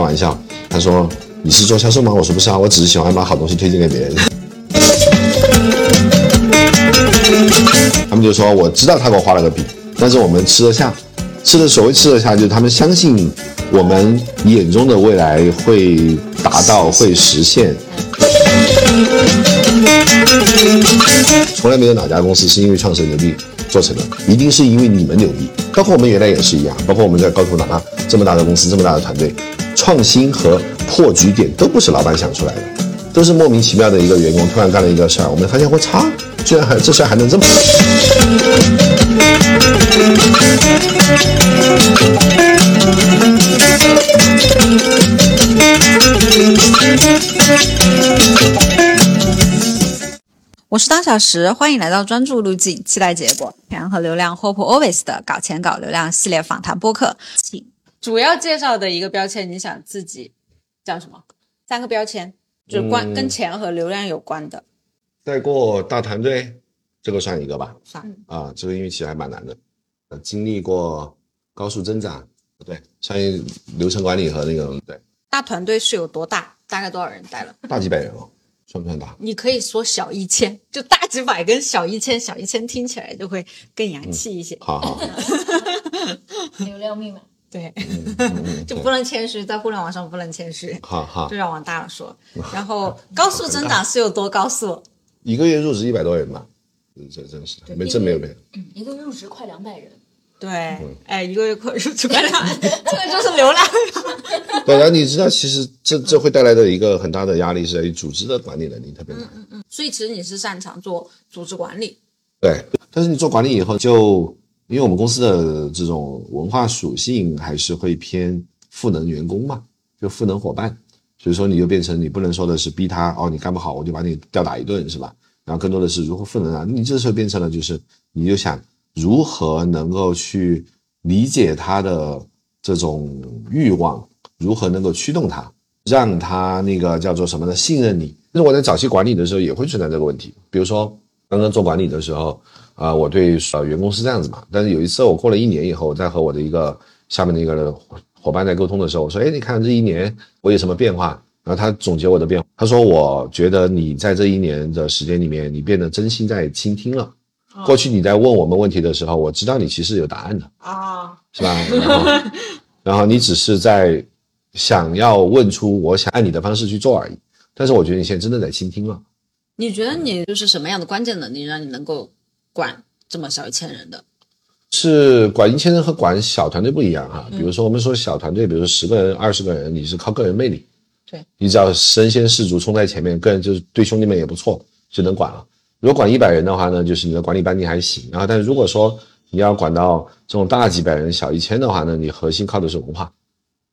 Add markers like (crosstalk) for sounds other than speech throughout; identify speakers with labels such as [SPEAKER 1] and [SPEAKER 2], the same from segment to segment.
[SPEAKER 1] 开玩笑，他说你是做销售吗？我说不是啊，我只是喜欢把好东西推荐给别人。(laughs) 他们就说我知道他给我画了个饼，但是我们吃得下，吃的所谓吃得下，就是他们相信我们眼中的未来会达到，会实现。从来没有哪家公司是因为创始人牛逼做成的，一定是因为你们牛逼。包括我们原来也是一样，包括我们在高途哪怕这么大的公司，这么大的团队，创新和破局点都不是老板想出来的，都是莫名其妙的一个员工突然干了一个事儿，我们发现我操，居然还这事儿还能这么。
[SPEAKER 2] 我是当小时，欢迎来到专注路径，期待结果，钱和流量，Hope Always 的搞钱搞流量系列访谈播客。请主要介绍的一个标签，你想自己叫什么？三个标签，就是关、跟钱和流量有关的。
[SPEAKER 1] 带过大团队，这个算一个吧。
[SPEAKER 2] 算
[SPEAKER 1] 啊，这个运气其实还蛮难的。呃，经历过高速增长，对，商业流程管理和那个对
[SPEAKER 2] 大团队是有多大？大概多少人带了？
[SPEAKER 1] 大几百人哦，算不算大？
[SPEAKER 2] 你可以说小一千，就大几百跟小一千，小一千听起来就会更洋气一些。
[SPEAKER 1] 好好，(laughs)
[SPEAKER 3] 流量密码。
[SPEAKER 2] 对，
[SPEAKER 1] 嗯嗯 (laughs)
[SPEAKER 2] 就不能谦虚，在互联网上不能谦虚，
[SPEAKER 1] 好好
[SPEAKER 2] 就，要往大了说。(laughs) 然后高速增长是有多高速？
[SPEAKER 1] 一个月入职一百多人吧，这真是没这没有没有。
[SPEAKER 3] 一个月入职快两百人，
[SPEAKER 2] 对，哎，一个月快入职快两，(laughs) 这个就是流量。
[SPEAKER 1] 对，然后你知道，其实这这会带来的一个很大的压力是在于组织的管理能力特别难。
[SPEAKER 2] 嗯所以其实你是擅长做组织管理，
[SPEAKER 1] 对，但是你做管理以后就，因为我们公司的这种文化属性还是会偏赋能员工嘛，就赋能伙伴，所以说你就变成你不能说的是逼他哦，你干不好我就把你吊打一顿是吧？然后更多的是如何赋能啊，你这时候变成了就是你就想如何能够去理解他的这种欲望，如何能够驱动他，让他那个叫做什么呢？信任你。那我在早期管理的时候也会存在这个问题，比如说刚刚做管理的时候，啊、我对呃员工是这样子嘛，但是有一次我过了一年以后，我在和我的一个下面的一个伙伴在沟通的时候，我说，哎，你看这一年我有什么变化？然后他总结我的变化，他说，我觉得你在这一年的时间里面，你变得真心在倾听了。过去你在问我们问题的时候，我知道你其实有答案的，
[SPEAKER 2] 啊，
[SPEAKER 1] 是吧？然后，(laughs) 然后你只是在想要问出我想按你的方式去做而已。但是我觉得你现在真的在倾听了。
[SPEAKER 2] 你觉得你就是什么样的关键能力让你能够管这么小一千人的？
[SPEAKER 1] 是管一千人和管小团队不一样哈。比如说我们说小团队，比如说十个人、二十个人，你是靠个人魅力，
[SPEAKER 2] 对
[SPEAKER 1] 你只要身先士卒冲在前面，个人就是对兄弟们也不错，就能管了。如果管一百人的话呢，就是你的管理班底还行。然后，但是如果说你要管到这种大几百人、小一千的话呢，你核心靠的是文化。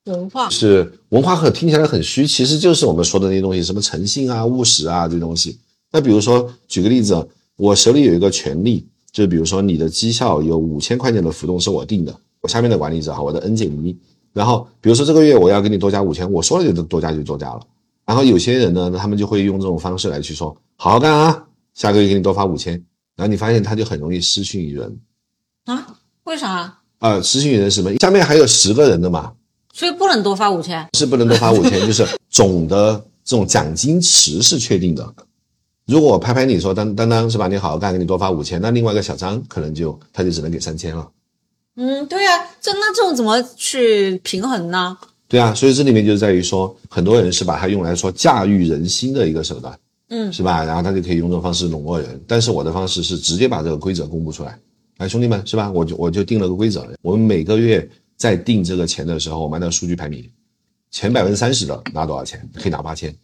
[SPEAKER 2] 文化
[SPEAKER 1] 是文化很听起来很虚，其实就是我们说的那些东西，什么诚信啊、务实啊这些东西。那比如说，举个例子，我手里有一个权利，就比如说你的绩效有五千块钱的浮动是我定的，我下面的管理者哈，我的 N 减一，然后比如说这个月我要给你多加五千，我说了就多加就多加了。然后有些人呢，他们就会用这种方式来去说，好好干啊，下个月给你多发五千，然后你发现他就很容易失信于人。
[SPEAKER 2] 啊？为啥？
[SPEAKER 1] 呃，失信于人是什么？下面还有十个人的嘛，
[SPEAKER 2] 所以不能多发五千？
[SPEAKER 1] 是不能多发五千，就是总的这种奖金池是确定的。如果我拍拍你说当当当是吧，你好好干，给你多发五千，那另外一个小张可能就他就只能给三千了。
[SPEAKER 2] 嗯，对呀、这那这种怎么去平衡呢？
[SPEAKER 1] 对啊，所以这里面就在于说，很多人是把它用来说驾驭人心的一个手段，
[SPEAKER 2] 嗯
[SPEAKER 1] 是吧？然后他就可以用这种方式笼络人。但是我的方式是直接把这个规则公布出来，哎，兄弟们是吧？我就我就定了个规则，我们每个月在定这个钱的时候，我们按照数据排名，前百分之三十的拿多少钱，可以拿八千，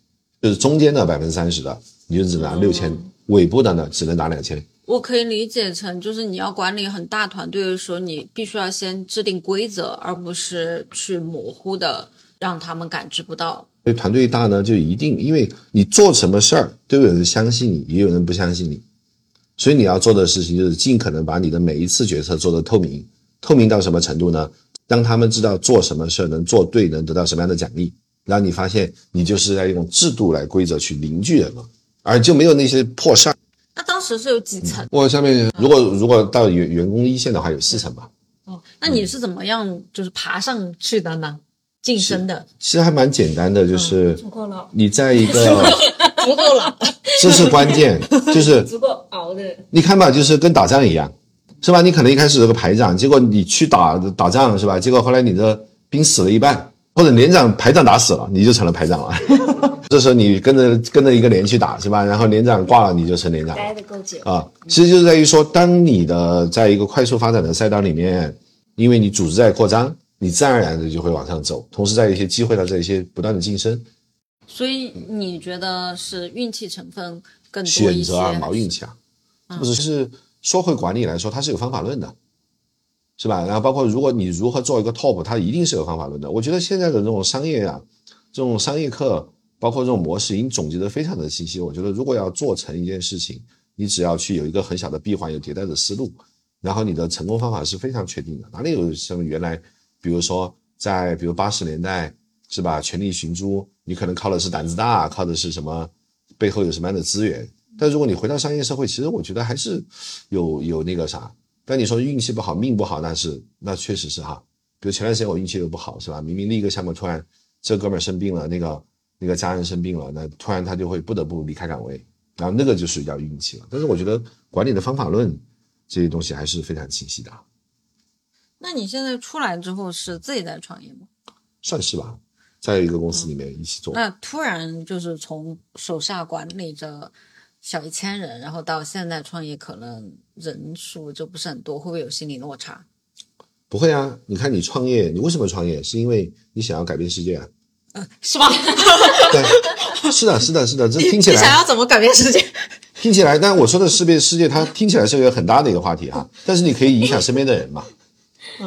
[SPEAKER 1] 就是中间的百分之三十的，你就只拿六千，尾部的呢只能拿两千。
[SPEAKER 2] 我可以理解成，就是你要管理很大团队的时候，你必须要先制定规则，而不是去模糊的让他们感知不到。
[SPEAKER 1] 所以团队大呢，就一定因为你做什么事儿都有人相信你，也有人不相信你，所以你要做的事情就是尽可能把你的每一次决策做得透明。透明到什么程度呢？让他们知道做什么事儿能做对，能得到什么样的奖励。然后你发现你就是在用制度来规则去凝聚人了，而就没有那些破事儿。
[SPEAKER 2] 那当时是有几层？
[SPEAKER 1] 我下面如果如果到员员工一线的话，有四层吧。
[SPEAKER 2] 哦，那你是怎么样就是爬上去的呢？晋升的？
[SPEAKER 1] 其实还蛮简单的，就是
[SPEAKER 3] 足够了，
[SPEAKER 1] 你在一个，(laughs)
[SPEAKER 2] 足够了。(laughs)
[SPEAKER 1] 这是关键，就是
[SPEAKER 3] 足够熬的。
[SPEAKER 1] 你看吧，就是跟打仗一样，是吧？你可能一开始是个排长，结果你去打打仗，是吧？结果后来你的兵死了一半，或者连长排长打死了，你就成了排长了。(laughs) 这时候你跟着跟着一个连去打，是吧？然后连长挂了，你就成连长。
[SPEAKER 3] 待的够久，
[SPEAKER 1] 啊，其实就是在于说，当你的在一个快速发展的赛道里面，因为你组织在扩张，你自然而然的就会往上走，同时在一些机会的这一些不断的晋升，
[SPEAKER 2] 所以你觉得是运气成分更多一些？
[SPEAKER 1] 选择啊，毛运气啊，或者是说回管理来说，它是有方法论的，是吧？然后包括如果你如何做一个 top，它一定是有方法论的。我觉得现在的这种商业啊，这种商业课，包括这种模式，已经总结的非常的清晰。我觉得如果要做成一件事情，你只要去有一个很小的闭环，有迭代的思路，然后你的成功方法是非常确定的。哪里有像原来，比如说在比如八十年代是吧，权力寻租，你可能靠的是胆子大，靠的是什么，背后有什么样的资源。但如果你回到商业社会，其实我觉得还是有有那个啥。但你说运气不好，命不好，那是那确实是哈。比如前段时间我运气又不好，是吧？明明另一个项目，突然这哥们儿生病了，那个那个家人生病了，那突然他就会不得不离开岗位，然后那个就属于叫运气了。但是我觉得管理的方法论这些东西还是非常清晰的，
[SPEAKER 2] 那你现在出来之后是自己在创业吗？
[SPEAKER 1] 算是吧，在一个公司里面一起做。
[SPEAKER 2] 那突然就是从手下管理着小一千人，然后到现在创业，可能人数就不是很多，会不会有心理落差？
[SPEAKER 1] 不会啊，你看你创业，你为什么创业？是因为你想要改变世界啊？
[SPEAKER 2] 是吧？(laughs)
[SPEAKER 1] 对，是的，是的，是的，这听起来
[SPEAKER 2] 你想要怎么改变世界？(laughs)
[SPEAKER 1] 听起来，但我说的世界世界，它听起来是一个很大的一个话题哈，但是你可以影响身边的人嘛，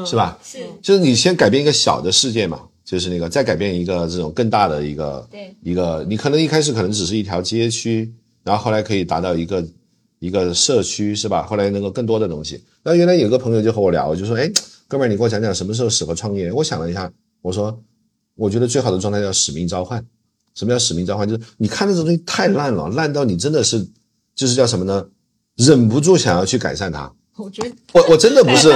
[SPEAKER 1] 是吧？
[SPEAKER 3] 是
[SPEAKER 1] 就是你先改变一个小的世界嘛，就是那个再改变一个这种更大的一个
[SPEAKER 3] 对
[SPEAKER 1] 一个，你可能一开始可能只是一条街区，然后后来可以达到一个一个社区，是吧？后来能够更多的东西。那原来有个朋友就和我聊，就说：“哎，哥们儿，你给我讲讲什么时候适合创业？”我想了一下，我说：“我觉得最好的状态叫使命召唤。什么叫使命召唤？就是你看这种东西太烂了，烂到你真的是，就是叫什么呢？忍不住想要去改善它。
[SPEAKER 2] 我觉得
[SPEAKER 1] 我我真的不是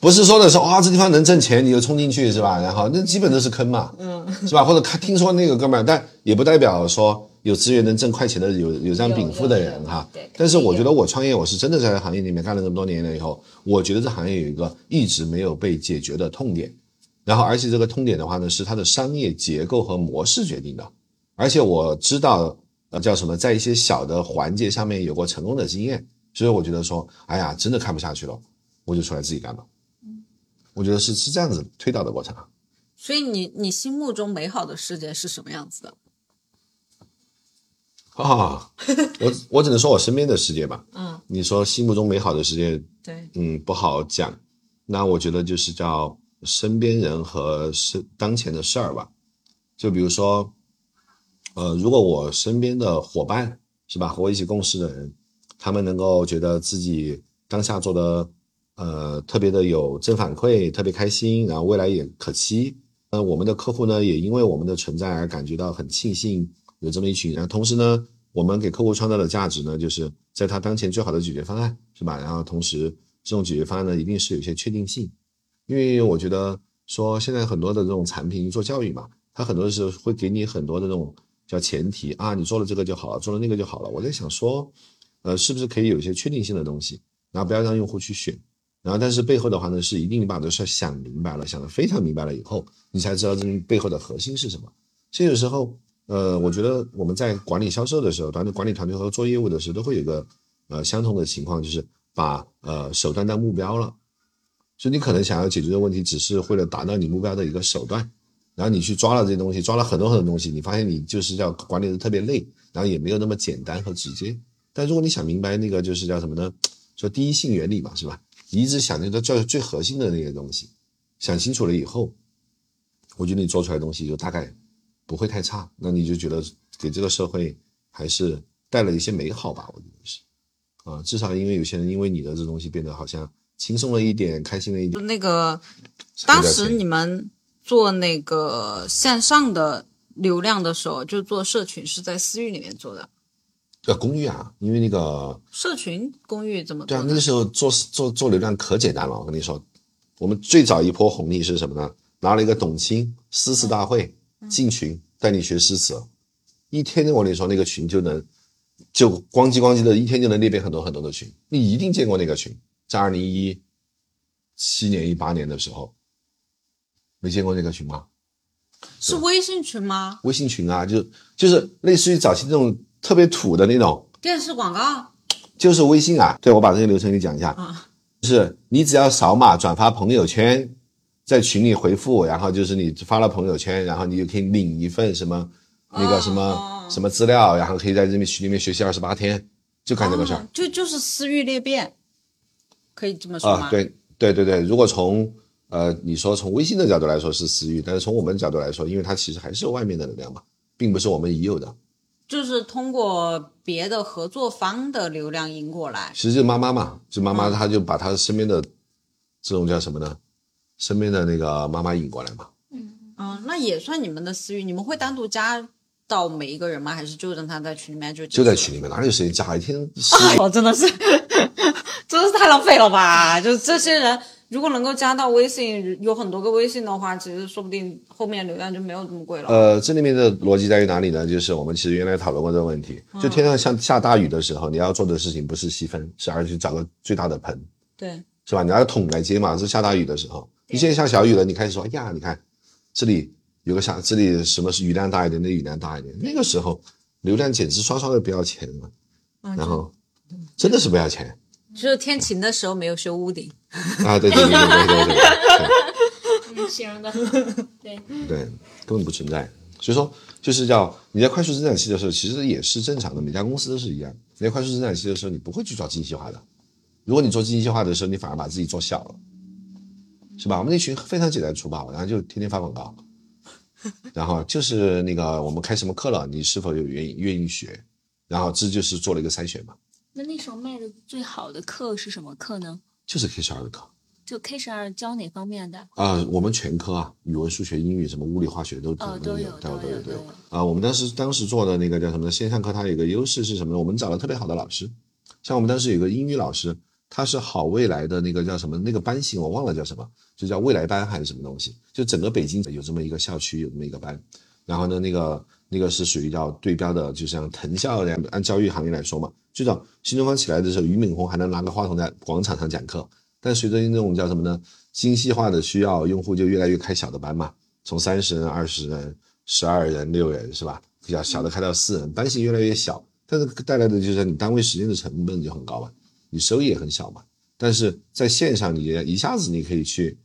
[SPEAKER 1] 不是说的说啊、这地方能挣钱，你就冲进去是吧？然后那基本都是坑嘛，嗯，是吧？或者看听说那个哥们儿，但也不代表说有资源能挣快钱的有有这样禀赋的人哈
[SPEAKER 3] 对。
[SPEAKER 1] 但是我觉得我创业，我是真的在行业里面干了这么多年了以后，我觉得这行业有一个一直没有被解决的痛点，然后而且这个痛点的话呢，是它的商业结构和模式决定的，而且我知道呃叫什么，在一些小的环节上面有过成功的经验，所以我觉得说，哎呀，真的看不下去了，我就出来自己干了。我觉得是是这样子推导的过程啊。
[SPEAKER 2] 所以你你心目中美好的世界是什么样子的？
[SPEAKER 1] 啊，我 (laughs) 我只能说我身边的世界吧。
[SPEAKER 2] 嗯，
[SPEAKER 1] 你说心目中美好的世界，
[SPEAKER 2] 对，
[SPEAKER 1] 嗯，不好讲。那我觉得就是叫身边人和是当前的事儿吧。就比如说，呃，如果我身边的伙伴是吧，和我一起共事的人，他们能够觉得自己当下做的呃特别的有正反馈，特别开心，然后未来也可期。那我们的客户呢，也因为我们的存在而感觉到很庆幸有这么一群人。同时呢，我们给客户创造的价值呢，就是在他当前最好的解决方案，是吧？然后同时这种解决方案呢，一定是有些确定性，因为我觉得说现在很多的这种产品做教育嘛，它很多的时候会给你很多的这种叫前提啊，你做了这个就好了，做了那个就好了。我在想说，呃，是不是可以有一些确定性的东西，然后不要让用户去选。然后，但是背后的话呢，是一定你把这事想明白了，想得非常明白了以后，你才知道这背后的核心是什么。所以有时候，呃，我觉得我们在管理销售的时候，团队管理团队和做业务的时候，都会有一个呃相同的情况，就是把呃手段当目标了。就你可能想要解决的问题，只是为了达到你目标的一个手段，然后你去抓了这些东西，抓了很多很多东西，你发现你就是叫管理的特别累，然后也没有那么简单和直接。但如果你想明白那个就是叫什么呢？说第一性原理嘛，是吧？你一直想那个最最核心的那个东西，想清楚了以后，我觉得你做出来的东西就大概不会太差。那你就觉得给这个社会还是带了一些美好吧？我觉得是啊，至少因为有些人因为你的这东西变得好像轻松了一点，开心了一点。
[SPEAKER 2] 那个当时你们做那个线上的流量的时候，就做社群是在私域里面做的。
[SPEAKER 1] 呃公寓啊，因为那个
[SPEAKER 2] 社群公寓怎么
[SPEAKER 1] 对啊，那个时候做做做流量可简单了。我跟你说，我们最早一波红利是什么呢？拿了一个董卿诗词大会进群带你学诗词，一天我跟你说那个群就能就咣叽咣叽的一天就能裂变很多很多的群，你一定见过那个群，在二零一七年一八年的时候，没见过那个群吗？
[SPEAKER 2] 是微信群吗？
[SPEAKER 1] 微信群啊，就就是类似于早期那种特别土的那种，
[SPEAKER 2] 电视广告？
[SPEAKER 1] 就是微信啊。对，我把这些流程给你讲一下。
[SPEAKER 2] 啊，
[SPEAKER 1] 就是你只要扫码转发朋友圈，在群里回复，然后就是你发了朋友圈，然后你就可以领一份什么那个什么、
[SPEAKER 2] 哦
[SPEAKER 1] 什么资料，然后可以在这边群里面学习二十八天，就干这个事儿
[SPEAKER 2] 哦就就是私域裂变，可以这么说吗？
[SPEAKER 1] 啊。对对对对，如果从呃你说从微信的角度来说是私域，但是从我们角度来说，因为它其实还是有外面的能量嘛，并不是我们已有的。
[SPEAKER 2] 就是通过别的合作方的流量引过来。
[SPEAKER 1] 其实就妈妈嘛，就妈妈她就把她身边的这种叫什么呢？身边的那个妈妈引过来嘛。
[SPEAKER 2] 嗯，那也算你们的私域，你们会单独加到每一个人吗？还是就让他在群里面就
[SPEAKER 1] 就在群里面，哪有时间加一天十
[SPEAKER 2] 我 (laughs) 真的是，(laughs) 真的是太浪费了吧！就是这些人，如果能够加到微信，有很多个微信的话，其实说不定后面流量就没有这么贵了。
[SPEAKER 1] 呃，这里面的逻辑在于哪里呢？就是我们其实原来讨论过这个问题，就天上像下大雨的时候，你要做的事情不是吸分，是而是去找个最大的盆，
[SPEAKER 2] 对，
[SPEAKER 1] 是吧？你要桶来接嘛。是下大雨的时候，你现在下小雨了，你开始说呀，你看这里有个小，这里什么是雨量大一点，那雨量大一点。那个时候流量简直刷刷的不要钱了，然后真的是不要钱。
[SPEAKER 2] 就是天晴的时候没有修屋顶
[SPEAKER 1] 啊，对对对对对，(laughs)
[SPEAKER 3] 形容的对
[SPEAKER 1] 对，根本不存在。所以说，就是叫你在快速增长期的时候，其实也是正常的，每家公司都是一样。你在快速增长期的时候，你不会去做精细化的。如果你做精细化的时候，你反而把自己做小了。是吧？我们那群非常简单粗暴，然后就天天发广告，然后就是那个我们开什么课了，你是否有愿意愿意学？然后这就是做了一个筛选嘛，
[SPEAKER 3] 那那时候卖的最好的课是什么课呢？
[SPEAKER 1] 就是 K 十二的课
[SPEAKER 3] 就 K 十二教哪方面的？
[SPEAKER 1] 啊、我们全科啊，语文、数学、英语，什么物理、化学都
[SPEAKER 3] 哦，
[SPEAKER 1] 都有，
[SPEAKER 3] 都有，
[SPEAKER 1] 都有，都有，都有
[SPEAKER 3] 都有。。
[SPEAKER 1] 啊，我们当时当时做的那个叫什么呢？线上课它有一个优势是什么呢？我们找了特别好的老师，像我们当时有个英语老师，他是好未来的那个叫什么那个班型我忘了叫什么，就叫未来班还是什么东西？就整个北京有这么一个校区有这么一个班，然后呢，那个那个是属于叫对标的，就像藤校这样，按教育行业来说嘛，最早新东方起来的时候，俞敏洪还能拿个话筒在广场上讲课，但随着那种叫什么呢？精细化的需要，用户就越来越开小的班嘛，从三十人、二十人、十二人、六人是吧？比较小的开到四人，班型越来越小，但是带来的就是你单位时间的成本就很高嘛，你收益也很小嘛。但是在线上，你一下子你可以去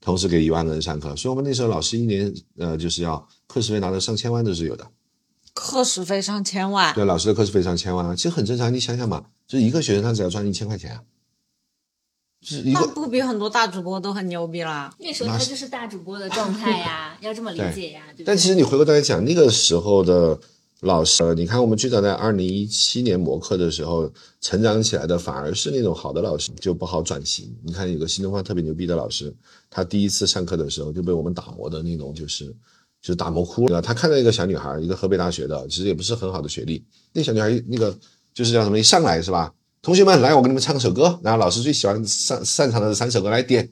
[SPEAKER 1] 同时给一万个人上课，所以我们那时候老师一年呃就是要课时费拿到上千万都是有的。
[SPEAKER 2] 课时费上千万，
[SPEAKER 1] 对，老师的课时费上千万啊，其实很正常。你想想嘛，就是一个学生他只要赚一千块钱啊，就是一
[SPEAKER 2] 那
[SPEAKER 1] 个
[SPEAKER 2] 不比很多大主播都很牛逼啦？
[SPEAKER 3] 那时候他就是大主播的状态呀，(laughs) 要这么理解呀，对对？
[SPEAKER 1] 但其实你回过头来讲，那个时候的老师，你看我们最早在二零一七年模课的时候成长起来的，反而是那种好的老师，就不好转型。你看有个新东方特别牛逼的老师，他第一次上课的时候就被我们打磨的那种，就是就打磨哭了。他看到一个小女孩，一个河北大学的，其实也不是很好的学历，那小女孩那个就是叫什么，一上来是吧？同学们，来，我给你们唱首歌。然后老师最喜欢擅擅长的三首歌来点，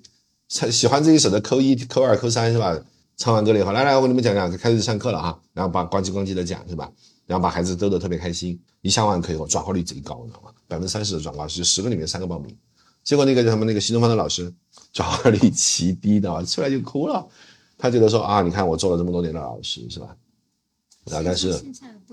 [SPEAKER 1] 喜欢这一首的扣一、扣二、扣三是吧？唱完歌了以后，来来，我给你们讲讲，开始上课了哈。然后把呱唧呱唧的讲是吧？然后把孩子逗得特别开心。一上完课以后，转化率贼高，你知道吗？百分之三十的转化，就十个里面三个报名。结果那个叫什么那个新东方的老师转化率极低的，出来就哭了。他觉得说啊，你看我做了这么多年的老师是吧？然后但是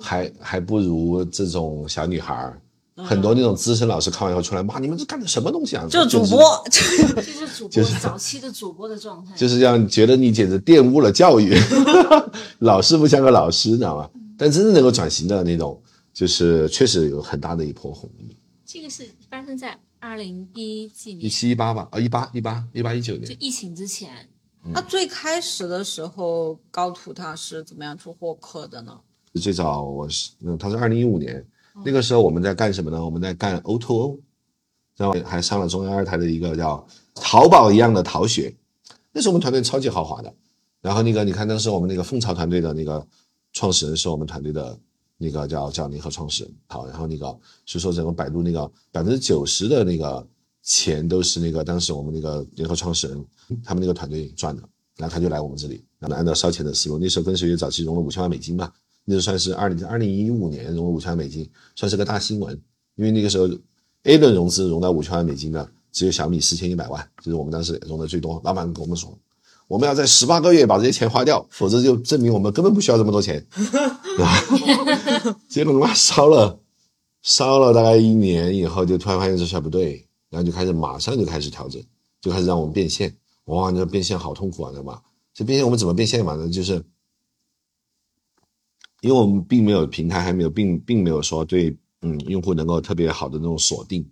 [SPEAKER 1] 还还不如这种小女孩儿，很多那种资深老师看完以后出来骂你们这干的什么东西啊？
[SPEAKER 2] 就主播，(laughs)
[SPEAKER 3] 就是主播
[SPEAKER 1] 就是 (laughs)
[SPEAKER 3] 早期的主播的状态，
[SPEAKER 1] 就是让觉得你简直玷污了教育，(laughs) 老师不像个老师，你知道吗？但真正能够转型的那种，就是确实有很大的一波红利。
[SPEAKER 3] 这个是发生在二零一几年
[SPEAKER 1] 一
[SPEAKER 3] 年，
[SPEAKER 1] 七一八吧，啊一八一八一八一九年
[SPEAKER 3] 就
[SPEAKER 1] 年，
[SPEAKER 3] 疫情之前，
[SPEAKER 2] 那最开始的时候，高途他是怎么样出获客的呢？
[SPEAKER 1] 最早我是，嗯，他是二零一五年，那个时候我们在干什么呢？我们在干 O to O，然后还上了中央二台的一个叫淘宝一样的淘学，那时候我们团队超级豪华的。然后那个你看当时我们那个蜂巢团队的那个创始人是我们团队的那个叫叫联合创始人，好，然后那个所以说整个百度那个百分之九十的那个钱都是那个当时我们那个联合创始人他们那个团队赚的。然后他就来我们这里，然后按照烧钱的思路，那时候跟随月早期融了五千万美金嘛，那就算是二零二零一五年融了五千万美金，算是个大新闻，因为那个时候 A 轮融资融到五千万美金的只有小米四千一百万，就是我们当时融的最多。老板跟我们说，我们要在十八个月把这些钱花掉，否则就证明我们根本不需要这么多钱。然后 (laughs) 结果他妈烧了，烧了大概一年以后，就突然发现这事儿不对，然后就开始马上就开始调整，就开始让我们变现。哇，那变现好痛苦啊，知道吗？这变现我们怎么变现嘛？呢，就是因为我们并没有平台，还没有并并没有说对嗯用户能够特别好的那种锁定，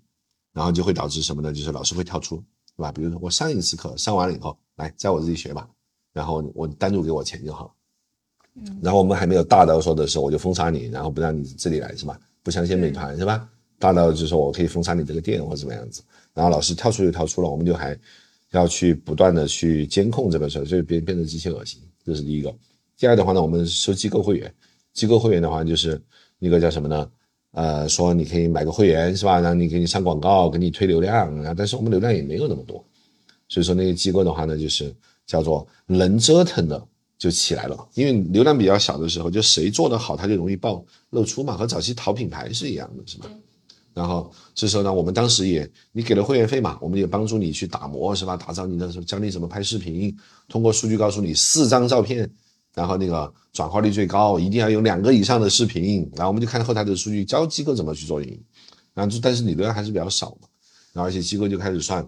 [SPEAKER 1] 然后就会导致什么呢？就是老师会跳出，对吧？比如说我上一次课上完了以后，来在我自己学吧，然后我单独给我钱就好了。然后我们还没有大到说的时候我就封杀你，然后不让你这里来是吧？不相信美团是吧？大到就是说我可以封杀你这个店或者怎么样子，然后老师跳出就跳出了，我们就还要去不断的去监控这个事儿，所以变变得极其恶心，这是第一个。第二的话呢，我们收机构会员，机构会员的话就是那个叫什么呢？呃，说你可以买个会员是吧？然后你给你上广告，给你推流量啊，但是我们流量也没有那么多，所以说那个机构的话呢，就是叫做能折腾的就起来了，因为流量比较小的时候，就谁做得好，他就容易爆露出嘛，和早期淘品牌是一样的，是吧？然后这时候呢，我们当时也你给了会员费嘛，我们也帮助你去打磨是吧？打造你的教你怎么拍视频，通过数据告诉你四张照片，然后那个转化率最高，一定要有两个以上的视频，然后我们就看后台的数据，教机构怎么去做运营，然后就但是你流量还是比较少嘛，然后而且机构就开始算，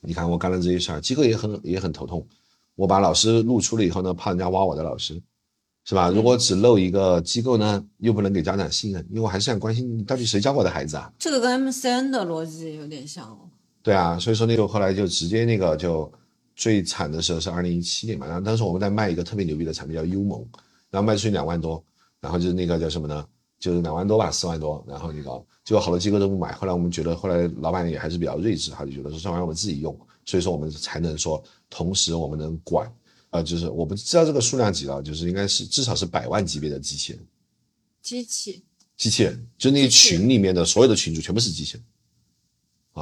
[SPEAKER 1] 你看我干了这些事儿，机构也很也很头痛，我把老师录出了以后呢，怕人家挖我的老师。是吧？如果只漏一个机构呢，又不能给家长信任，因为我还是想关心你到底谁教我的孩子啊？
[SPEAKER 2] 这个跟 MCN 的逻辑有点像哦。
[SPEAKER 1] 对啊，所以说那个后来就直接那个就最惨的时候是二零一七年嘛，然后当时我们在卖一个特别牛逼的产品叫优盟，然后卖出去两万多，然后就是那个叫什么呢？就是两万多吧，四万多，然后那个就好多机构都不买，后来我们觉得后来老板也还是比较睿智，他就觉得说这玩意儿我们自己用，所以说我们才能说同时我们能管。呃，就是我不知道这个数量级了，就是应该是至少是百万级别的机器人，
[SPEAKER 2] 机器
[SPEAKER 1] 机器人，就那群里面的所有的群主全部是机器人，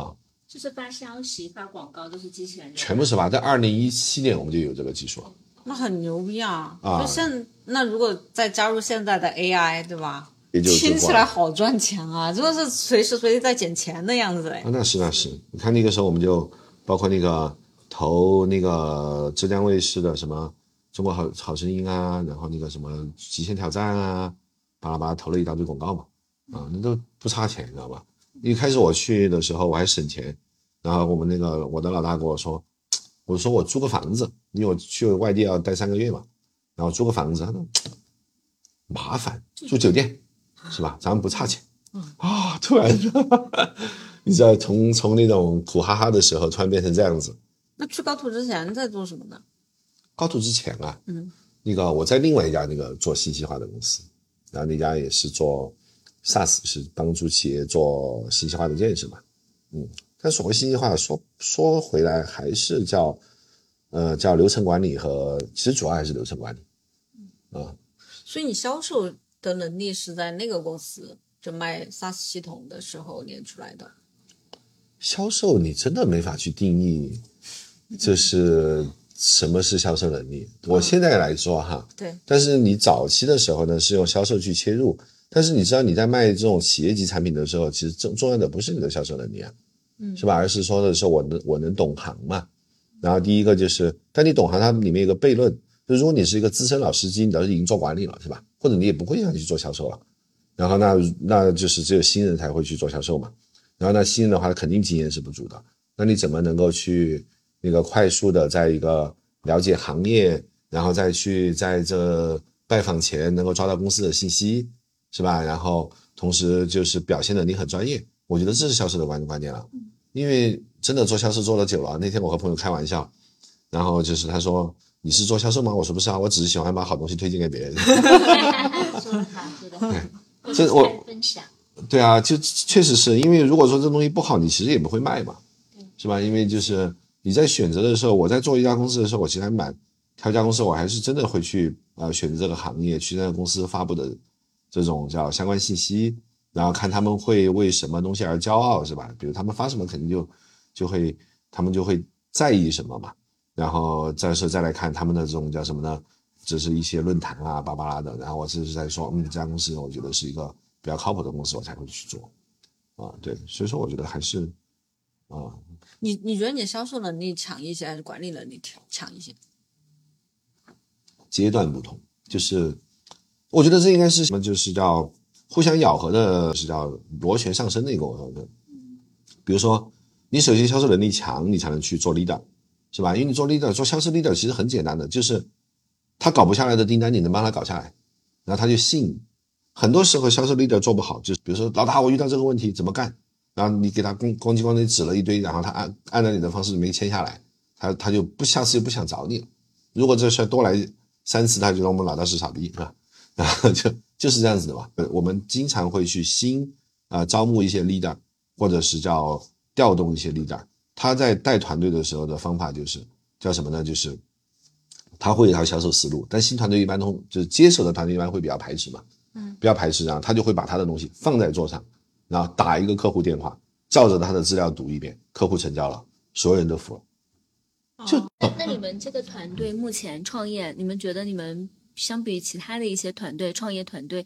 [SPEAKER 1] 啊，
[SPEAKER 3] 就是发消息、发广告都是机器人，
[SPEAKER 1] 全部是吧？在二零一七年我们就有这个技术了，
[SPEAKER 2] 那很牛逼啊！
[SPEAKER 1] 啊
[SPEAKER 2] 就现那如果再加入现在的 AI，对吧？
[SPEAKER 1] 也就
[SPEAKER 2] 听起来好赚钱啊！真的是随时随地在捡钱的样子哎
[SPEAKER 1] 啊，。那是那是，你看那个时候我们就包括那个投那个浙江卫视的什么中国好好声音啊，然后那个什么极限挑战啊，巴拉巴拉投了一大堆广告嘛，啊，那都不差钱，你知道吧？一开始我去的时候我还省钱，然后我们那个我的老大跟我说，我说我租个房子，因为我去外地要待三个月嘛，然后租个房子，他说麻烦，住酒店是吧？咱们不差钱。啊，突然，(laughs) 你知道，从从那种苦哈哈的时候，突然变成这样子。
[SPEAKER 2] 那去高途之前在做什么呢？
[SPEAKER 1] 高途之前啊，
[SPEAKER 2] 嗯，
[SPEAKER 1] 那个我在另外一家那个做信息化的公司，然后那家也是做 SaaS，是帮助企业做信息化的建设嘛，嗯，但所谓信息化，说说回来还是叫，呃，叫流程管理和，其实主要还是流程管理，啊，
[SPEAKER 2] 所以你销售的能力是在那个公司就卖 SaaS 系统的时候练出来的。
[SPEAKER 1] 销售你真的没法去定义，就是什么是销售能力。我现在来说哈，
[SPEAKER 2] 对，
[SPEAKER 1] 但是你早期的时候呢，是用销售去切入，但是你知道你在卖这种企业级产品的时候，其实重重要的不是你的销售能力啊，
[SPEAKER 2] 嗯
[SPEAKER 1] 是吧？而是说的是我能我能懂行嘛。然后第一个就是，但你懂行，它里面有个悖论，就如果你是一个资深老司机，你都是已经做管理了，是吧？或者你也不会想去做销售了，然后那那就是只有新人才会去做销售嘛。然后那新人的话，肯定经验是不足的。那你怎么能够去那个快速的在一个了解行业，然后再去在这拜访前能够抓到公司的信息，是吧？然后同时就是表现的你很专业，我觉得这是销售的关关键了。因为真的做销售做了久了，那天我和朋友开玩笑，然后就是他说你是做销售吗？我说不是啊，我只是喜欢把好东西推荐给别人。(laughs) 这我
[SPEAKER 3] 分享，
[SPEAKER 1] 对啊，就确实是因为如果说这东西不好，你其实也不会卖嘛，是吧？因为就是你在选择的时候，我在做一家公司的时候，我其实还蛮挑一家公司，我还是真的会去呃选择这个行业，去那个公司发布的这种叫相关信息，然后看他们会为什么东西而骄傲，是吧？比如他们发什么，肯定就就会他们就会在意什么嘛。然后再是再来看他们的这种叫什么呢？只是一些论坛啊，巴巴拉的。然后我只是在说，嗯，这家公司我觉得是一个比较靠谱的公司，我才会去做。啊，对，所以说我觉得还是啊，
[SPEAKER 2] 你你觉得你销售能力强一些，还是管理能力强强一些？
[SPEAKER 1] 阶段不同，就是我觉得这应该是什么？就是叫互相咬合的，是叫螺旋上升的一个过程。比如说，你首先销售能力强，你才能去做 leader，是吧？因为你做 leader，做销售 leader 其实很简单的，就是他搞不下来的订单，你能帮他搞下来，然后他就信。很多时候销售 leader 做不好，就是比如说老大，我遇到这个问题怎么干？然后你给他咣咣叽咣叽指了一堆，然后他按按照你的方式没签下来，他他就不下次就不想找你了。如果这事多来三次，他觉得我们老大是傻逼，是吧？然后就就是这样子的吧。呃，我们经常会去新啊、招募一些 leader，或者是叫调动一些 leader。他在带团队的时候的方法就是叫什么呢？就是他会有一套销售思路，但新团队一般都就是接手的团队一般会比较排斥嘛，
[SPEAKER 2] 嗯，
[SPEAKER 1] 比较排斥，然后他就会把他的东西放在桌上，然后打一个客户电话，照着他的资料读一遍，客户成交了，所有人都服了。就
[SPEAKER 3] 那那你们这个团队目前创业，你们觉得你们相比于其他的一些团队创业团队，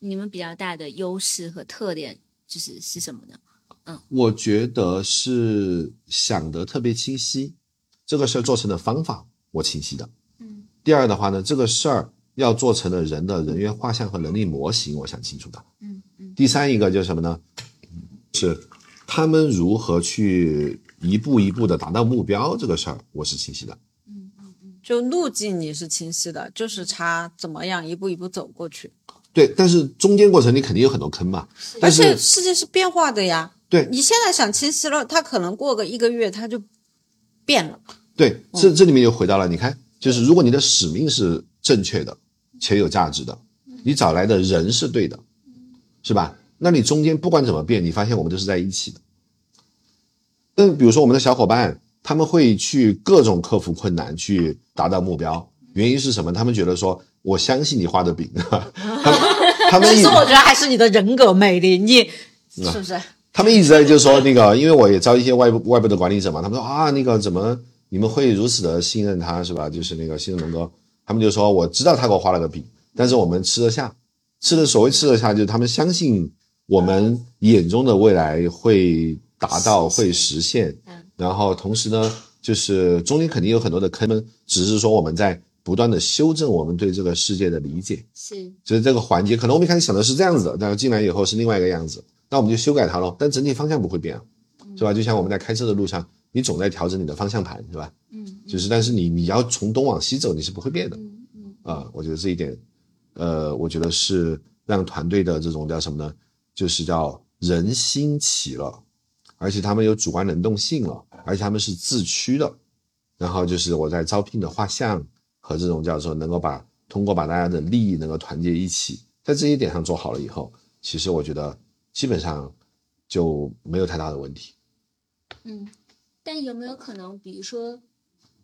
[SPEAKER 3] 你们比较大的优势和特点就是是什么呢？
[SPEAKER 1] 嗯我觉得是想得特别清晰，这个事儿做成的方法我清晰的。
[SPEAKER 3] 嗯，
[SPEAKER 1] 第二的话呢，这个事儿要做成的人的人员画像和能力模型，我想清楚的。
[SPEAKER 3] 嗯嗯
[SPEAKER 1] 第三一个就是什么呢？是他们如何去一步一步的达到目标这个事儿，我是清晰的。
[SPEAKER 2] 就路径你是清晰的，就是差怎么样一步一步走过去。
[SPEAKER 1] 对，但是中间过程你肯定有很多坑嘛。
[SPEAKER 2] 而
[SPEAKER 1] 但是
[SPEAKER 2] 且世界是变化的呀，
[SPEAKER 1] 对
[SPEAKER 2] 你现在想清晰了，它可能过个一个月它就变了。
[SPEAKER 1] 对，这这里面就回到了，你看，就是如果你的使命是正确的且有价值的，你找来的人是对的，是吧？那你中间不管怎么变，你发现我们都是在一起的。那比如说我们的小伙伴，他们会去各种克服困难，去达到目标，原因是什么？他们觉得说，我相信你画的饼，(laughs) 他们他们 (laughs) 一
[SPEAKER 2] 其实我觉得还是你的人格魅力，你 (laughs) 是不是？
[SPEAKER 1] 他们一直在就说那个，因为我也招一些外部外部的管理者嘛，他们说啊，那个怎么你们会如此的信任他，是吧？就是那个信任龙哥，他们就说我知道他给我画了个饼，但是我们吃得下，吃的所谓吃得下，就是他们相信我们眼中的未来会达到会实现
[SPEAKER 3] 嗯，
[SPEAKER 1] 然后同时呢，就是中间肯定有很多的坑，只是说我们在不断的修正我们对这个世界的理解。
[SPEAKER 3] 是
[SPEAKER 1] 就是这个环节，可能我们一开始想的是这样子的，但是进来以后是另外一个样子，那我们就修改它喽。但整体方向不会变啊，是吧？就像我们在开车的路上，你总在调整你的方向盘，是吧？
[SPEAKER 3] 嗯
[SPEAKER 1] 就是，但是你你要从东往西走，你是不会变的
[SPEAKER 3] 嗯嗯
[SPEAKER 1] 啊、我觉得这一点，呃，我觉得是让团队的这种叫什么呢？就是叫人心齐了，而且他们有主观能动性了，而且他们是自驱的。然后就是我在招聘的画像和这种叫做能够把通过把大家的利益能够团结一起，在这一点上做好了以后，其实我觉得基本上就没有太大的问题。
[SPEAKER 3] 嗯，但有没有可能，比如说，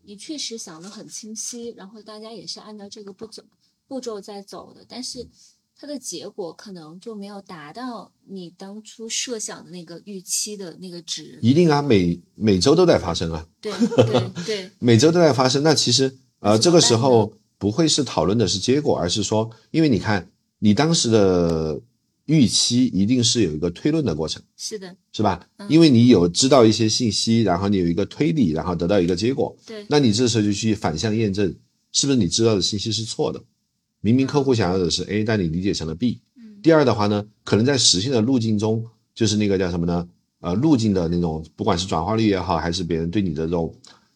[SPEAKER 3] 你确实想得很清晰，然后大家也是按照这个步骤步骤在走的，但是它的结果可能就没有达到你当初设想的那个预期的那个值。
[SPEAKER 1] 一定啊，每每周都在发生啊，
[SPEAKER 3] 对对对，(laughs)
[SPEAKER 1] 每周都在发生。那其实呃，这个时候不会是讨论的是结果，而是说，因为你看你当时的预期一定是有一个推论的过程。
[SPEAKER 3] 是的，
[SPEAKER 1] 是吧？
[SPEAKER 3] 嗯
[SPEAKER 1] 因为你有知道一些信息，然后你有一个推理，然后得到一个结果，
[SPEAKER 3] 对，
[SPEAKER 1] 那你这时候就去反向验证，是不是你知道的信息是错的？明明客户想要的是 A，但你理解成了 B。
[SPEAKER 3] 嗯
[SPEAKER 1] 第二的话呢，可能在实现的路径中，就是那个叫什么呢？呃，路径的那种，不管是转化率也好，还是别人对你的这种，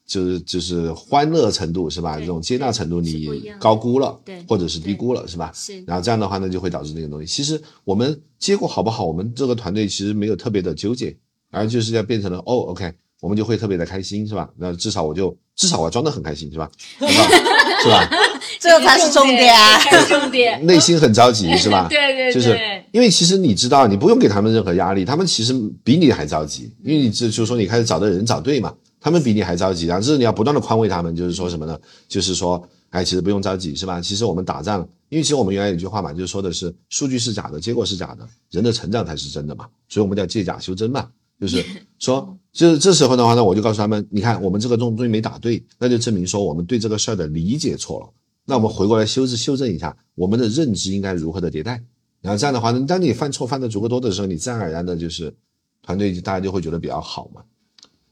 [SPEAKER 1] 就是就是欢乐程度是吧？这种接纳程度你高估了，
[SPEAKER 3] 对
[SPEAKER 1] 或者是低估了是吧？
[SPEAKER 3] 是，
[SPEAKER 1] 然后这样的话呢，就会导致那个东西。其实我们结果好不好，我们这个团队其实没有特别的纠结，而就是要变成了哦，OK，我们就会特别的开心，是吧？那至少我就至少我装的很开心，是吧？(laughs) 是吧？(laughs)
[SPEAKER 2] 这才是重点啊！
[SPEAKER 3] 重点。
[SPEAKER 1] 内心很着急，是吧？(laughs)
[SPEAKER 3] 对对对，
[SPEAKER 1] 就是因为其实你知道，你不用给他们任何压力，他们其实比你还着急，因为你这就是说你开始找的人找对嘛，他们比你还着急，然后这是你要不断的宽慰他们，就是说什么呢？就是说，哎，其实不用着急，是吧？其实我们打仗，因为其实我们原来有句话嘛，就是说的是数据是假的，结果是假的，人的成长才是真的嘛，所以我们叫借假修真嘛，就是说就是这时候的话呢，我就告诉他们，你看我们这个东东西没打对，那就证明说我们对这个事儿的理解错了。那我们回过来修正修正一下，我们的认知应该如何的迭代。然后这样的话呢，当你犯错犯的足够多的时候，你自然而然的就是团队大家就会觉得比较好嘛。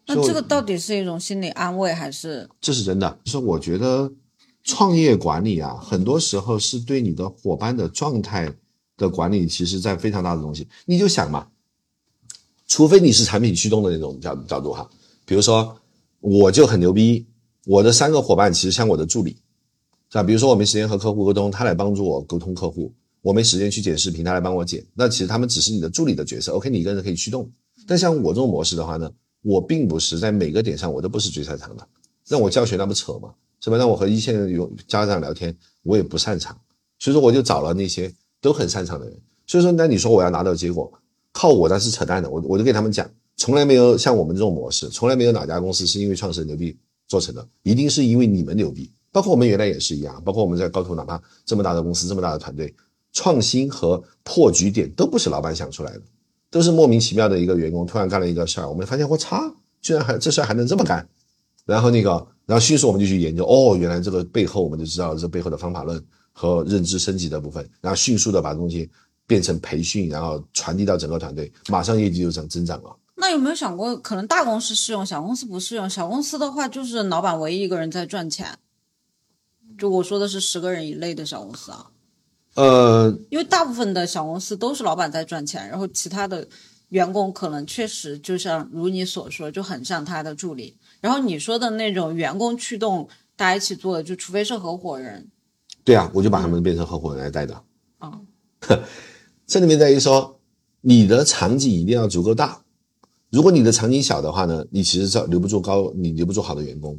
[SPEAKER 2] 那这个到底是一种心理安慰还是？
[SPEAKER 1] 这是真的，就是我觉得创业管理啊，很多时候是对你的伙伴的状态的管理，其实在非常大的东西。你就想嘛，除非你是产品驱动的那种角角度哈，比如说我就很牛逼，我的三个伙伴其实像我的助理，是吧？比如说我没时间和客户沟通，他来帮助我沟通客户；我没时间去剪视频，他来帮我剪。那其实他们只是你的助理的角色，OK，你一个人可以驱动。但像我这种模式的话呢，我并不是在每个点上我都不是最擅长的。那我教学那不扯吗？是吧？那我和一线有家长聊天，我也不擅长，所以说我就找了那些都很擅长的人。所以说，那你说我要拿到结果，靠我那是扯淡的。我我就给他们讲，从来没有像我们这种模式，从来没有哪家公司是因为创始人牛逼做成的，一定是因为你们牛逼。包括我们原来也是一样，包括我们在高途，哪怕这么大的公司，这么大的团队，创新和破局点都不是老板想出来的，都是莫名其妙的一个员工突然干了一个事儿，我们发现我操，居然还这事儿还能这么干。然后那个，然后迅速我们就去研究，哦，原来这个背后我们就知道这背后的方法论和认知升级的部分，然后迅速的把东西变成培训，然后传递到整个团队，马上业绩就增增长了。
[SPEAKER 2] 那有没有想过，可能大公司适用，小公司不适用？小公司的话，就是老板唯一一个人在赚钱。就我说的是十个人以内的小公司啊，
[SPEAKER 1] 呃，
[SPEAKER 2] 因为大部分的小公司都是老板在赚钱，然后其他的员工可能确实就像如你所说，就很像他的助理。然后你说的那种员工驱动大家一起做的，就除非是合伙人，
[SPEAKER 1] 对啊，我就把他们变成合伙人来带的。
[SPEAKER 2] 啊，(laughs)
[SPEAKER 1] 这里面在于说，你的场景一定要足够大。如果你的场景小的话呢，你其实是留不住高，你留不住好的员工，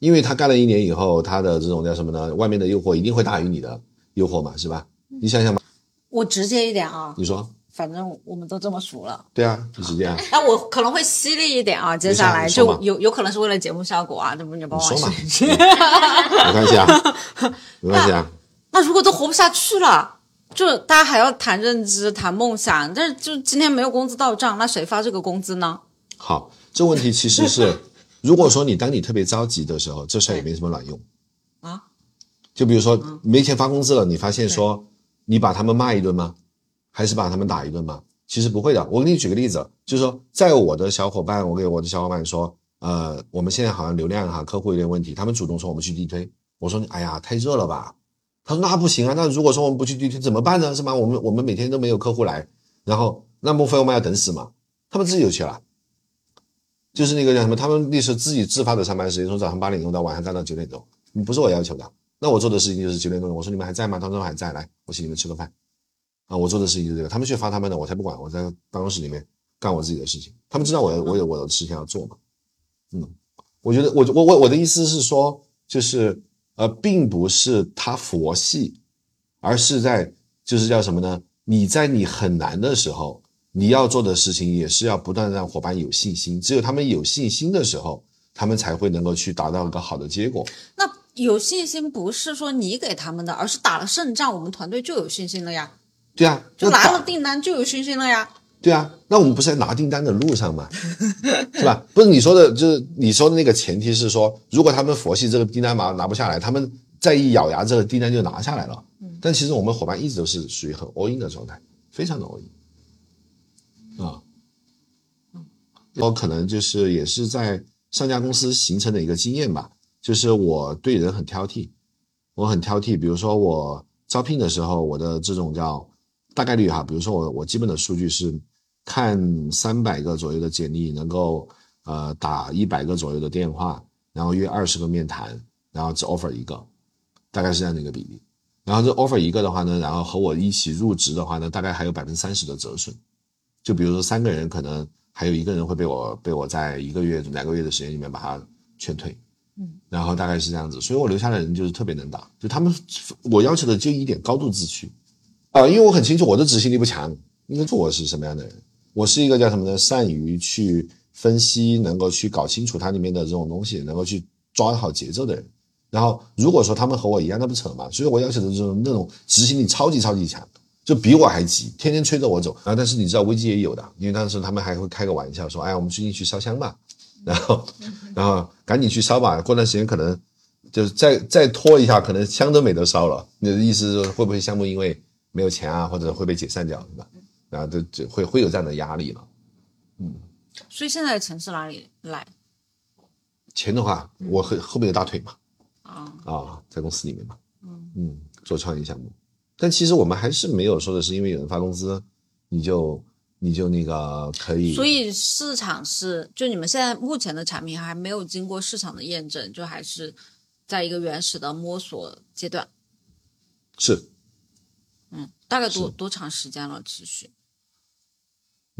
[SPEAKER 1] 因为他干了一年以后，他的这种叫什么呢？外面的诱惑一定会大于你的诱惑嘛，是吧？你想想吧，
[SPEAKER 2] 我直接一点啊，
[SPEAKER 1] 你说
[SPEAKER 2] 反正我们都这么熟了。
[SPEAKER 1] 对啊，就是这样。
[SPEAKER 2] 那我可能会犀利一点啊，接下来就有有可能是为了节目效果啊，这不你帮我
[SPEAKER 1] 你说嘛 (laughs) 没关系啊，(laughs) 没关系啊。
[SPEAKER 2] 那如果都活不下去了，就大家还要谈认知、谈梦想，但是就今天没有工资到账，那谁发这个工资呢？
[SPEAKER 1] 好，这问题其实是，如果说你当你特别着急的时候，这事儿也没什么卵用
[SPEAKER 2] 啊。
[SPEAKER 1] 就比如说没钱发工资了，你发现说你把他们骂一顿吗？还是把他们打一顿吗？其实不会的。我给你举个例子，就是说，在我的小伙伴，我给我的小伙伴说，呃，我们现在好像流量哈，客户有点问题，他们主动说我们去地推。我说，哎呀，太热了吧？他说那不行啊，那如果说我们不去地推怎么办呢？是吗？我们我们每天都没有客户来，然后那莫非我们要等死吗？他们自己就去了。就是那个叫什么，他们那时候自己自发的上班时间，从早上八点钟到晚上干到九点钟，不是我要求的。那我做的事情就是九点钟，我说你们还在吗？他们说还在，来，我请你们吃个饭。啊，我做的事情就是这个，他们去发他们的，我才不管，我在办公室里面干我自己的事情。他们知道我我有我的事情要做嘛。嗯，我觉得我我我我的意思是说，就是呃，并不是他佛系，而是在就是叫什么呢？你在你很难的时候，你要做的事情也是要不断让伙伴有信心，只有他们有信心的时候，他们才会能够去达到一个好的结果。
[SPEAKER 2] 那有信心不是说你给他们的，而是打了胜仗，我们团队就有信心了呀，
[SPEAKER 1] 对啊，
[SPEAKER 2] 就拿了订单就有信心了呀。
[SPEAKER 1] 对啊，那我们不是在拿订单的路上吗？(laughs) 是吧？不是你说的，就是你说的那个前提是说，如果他们佛系这个订单拿拿不下来，他们再一咬牙，这个订单就拿下来了。但其实我们伙伴一直都是属于很 all in 的状态，非常的 all in 啊。我可能就是也是在上家公司形成的一个经验吧，就是我对人很挑剔，我很挑剔。比如说我招聘的时候，我的这种叫大概率哈，比如说我我基本的数据是看三百个左右的简历，能够呃打一百个左右的电话，然后约二十个面谈，然后只 offer 一个，大概是这样的一个比例。然后这 offer 一个的话呢，然后和我一起入职的话呢，大概还有百分之三十的折损。就比如说三个人，可能还有一个人会被我被我在一个月两个月的时间里面把他劝退。
[SPEAKER 2] 嗯，
[SPEAKER 1] 然后大概是这样子，所以我留下的人就是特别能打，就他们我要求的就一点高度自驱。啊、因为我很清楚我的执行力不强，你知道我是什么样的人？我是一个叫什么呢？善于去分析，能够去搞清楚它里面的这种东西，能够去抓好节奏的人。然后如果说他们和我一样，那不扯嘛？所以我要求的这种那种执行力超级超级强，就比我还急，天天催着我走。然后但是你知道危机也有的，因为当时他们还会开个玩笑说，哎，我们最近去烧香吧，然后 (laughs) 然后赶紧去烧吧，过段时间可能就是再再拖一下，可能香都没得烧了。你的意思是会不会项目因为没有钱啊，或者会被解散掉，对吧？然后就就会会有这样的压力了。
[SPEAKER 2] 嗯所以现在的钱是哪里来
[SPEAKER 1] 钱的话，我后后面有大腿嘛，
[SPEAKER 2] 啊？
[SPEAKER 1] 啊，在公司里面嘛，嗯做创业项目，但其实我们还是没有说的是因为有人发工资，你就你就那个可以，
[SPEAKER 2] 所以市场是，就你们现在目前的产品还没有经过市场的验证，就还是在一个原始的摸索阶段。
[SPEAKER 1] 是
[SPEAKER 2] 嗯，大概多多长时间了？持续？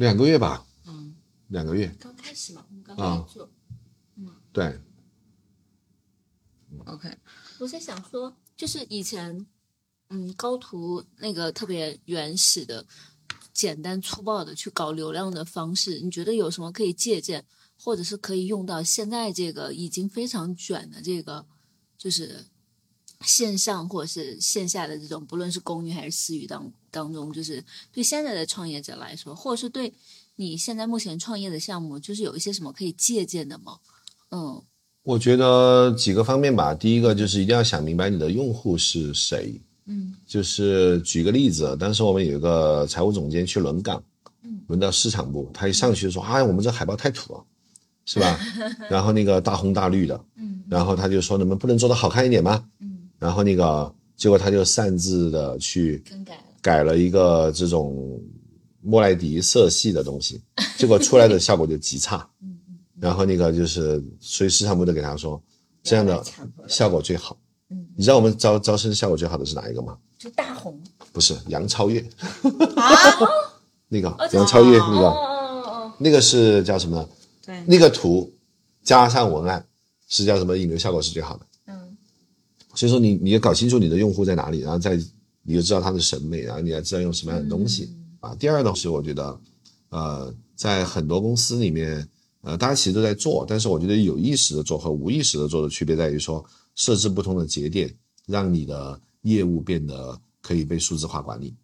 [SPEAKER 1] 两个月吧，
[SPEAKER 2] 嗯，
[SPEAKER 1] 两个月，
[SPEAKER 3] 刚开始嘛，我们刚
[SPEAKER 1] 啊
[SPEAKER 3] 开始做。
[SPEAKER 1] 对
[SPEAKER 2] ，OK，
[SPEAKER 3] 我在想说，就是以前，嗯，高途那个特别原始的、简单粗暴的去搞流量的方式，你觉得有什么可以借鉴，或者是可以用到现在这个已经非常卷的这个，就是线上或者是线下的这种，不论是公域还是私域当当中，就是对现在的创业者来说，或者是对你现在目前创业的项目，就是有一些什么可以借鉴的吗？嗯
[SPEAKER 1] 我觉得几个方面吧。第一个就是一定要想明白你的用户是谁。
[SPEAKER 3] 嗯
[SPEAKER 1] 就是举个例子，当时我们有一个财务总监去轮岗，轮到市场部，他一上去就说：“啊，我们这海报太土了，是吧？(laughs) 然后那个大红大绿的，
[SPEAKER 3] 嗯
[SPEAKER 1] 然后他就说：你们不能做的好看一点吗？
[SPEAKER 3] 嗯，
[SPEAKER 1] 然后那个结果他就擅自的去
[SPEAKER 3] 更改了。
[SPEAKER 1] 改了一个这种莫莱迪色系的东西，(laughs) 结果出来的效果就极差。
[SPEAKER 3] 嗯
[SPEAKER 1] 然后那个就是，所以市场部的给他说，这样的效果最好。
[SPEAKER 3] 嗯
[SPEAKER 1] 你知道我们招招生效果最好的是哪一个吗？
[SPEAKER 3] 就大红
[SPEAKER 1] 不是杨超越，
[SPEAKER 2] 啊，(laughs)
[SPEAKER 1] 那个
[SPEAKER 3] 哦
[SPEAKER 1] 杨超越那个那个是叫什么呢？
[SPEAKER 2] 对，
[SPEAKER 1] 那个图加上文案是叫什么？引流效果是最好的。
[SPEAKER 3] 嗯
[SPEAKER 1] 所以说你你要搞清楚你的用户在哪里，然后再你就知道他的审美，然后你还知道用什么样的东西、啊。第二呢是我觉得，呃，在很多公司里面，呃，大家其实都在做，但是我觉得有意识的做和无意识的做的区别在于说，设置不同的节点，让你的业务变得可以被数字化管理。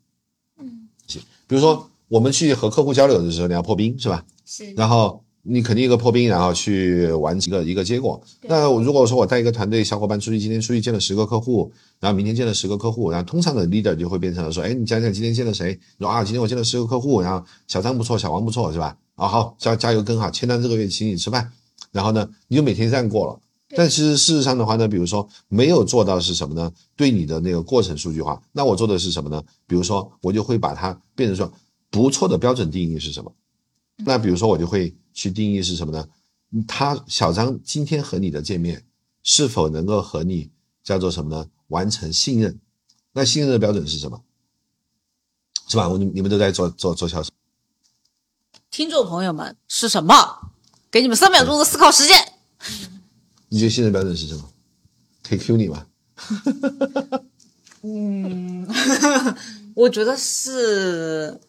[SPEAKER 3] 嗯，行
[SPEAKER 1] 比如说我们去和客户交流的时候，你要破冰是吧？
[SPEAKER 3] 是
[SPEAKER 1] 然后你肯定一个破冰，然后去完成一个一个结果。那如果说我带一个团队小伙伴出去，今天出去见了十个客户，然后明天见了十个客户，然后通常的 leader 就会变成了说，哎，你讲讲今天见了谁？你说啊，今天我见了十个客户，然后小张不错，小王不错，是吧？啊，好，加加油跟好，签单这个月请你吃饭，然后呢，你就每天这样过了。但其实事实上的话呢，比如说没有做到是什么呢？对你的那个过程数据化，那我做的是什么呢？比如说我就会把它变成说不错的标准定义是什么？那比如说我就会去定义是什么呢？他小张今天和你的见面是否能够和你叫做什么呢？完成信任？那信任的标准是什么？是吧？我你你们都在做做做销售，
[SPEAKER 2] 听众朋友们是什么？给你们三秒钟的思考时间。(laughs)
[SPEAKER 1] 你觉得信任标准是什么？可以 Q 你吗？(laughs)
[SPEAKER 2] 嗯 (laughs) 我觉得是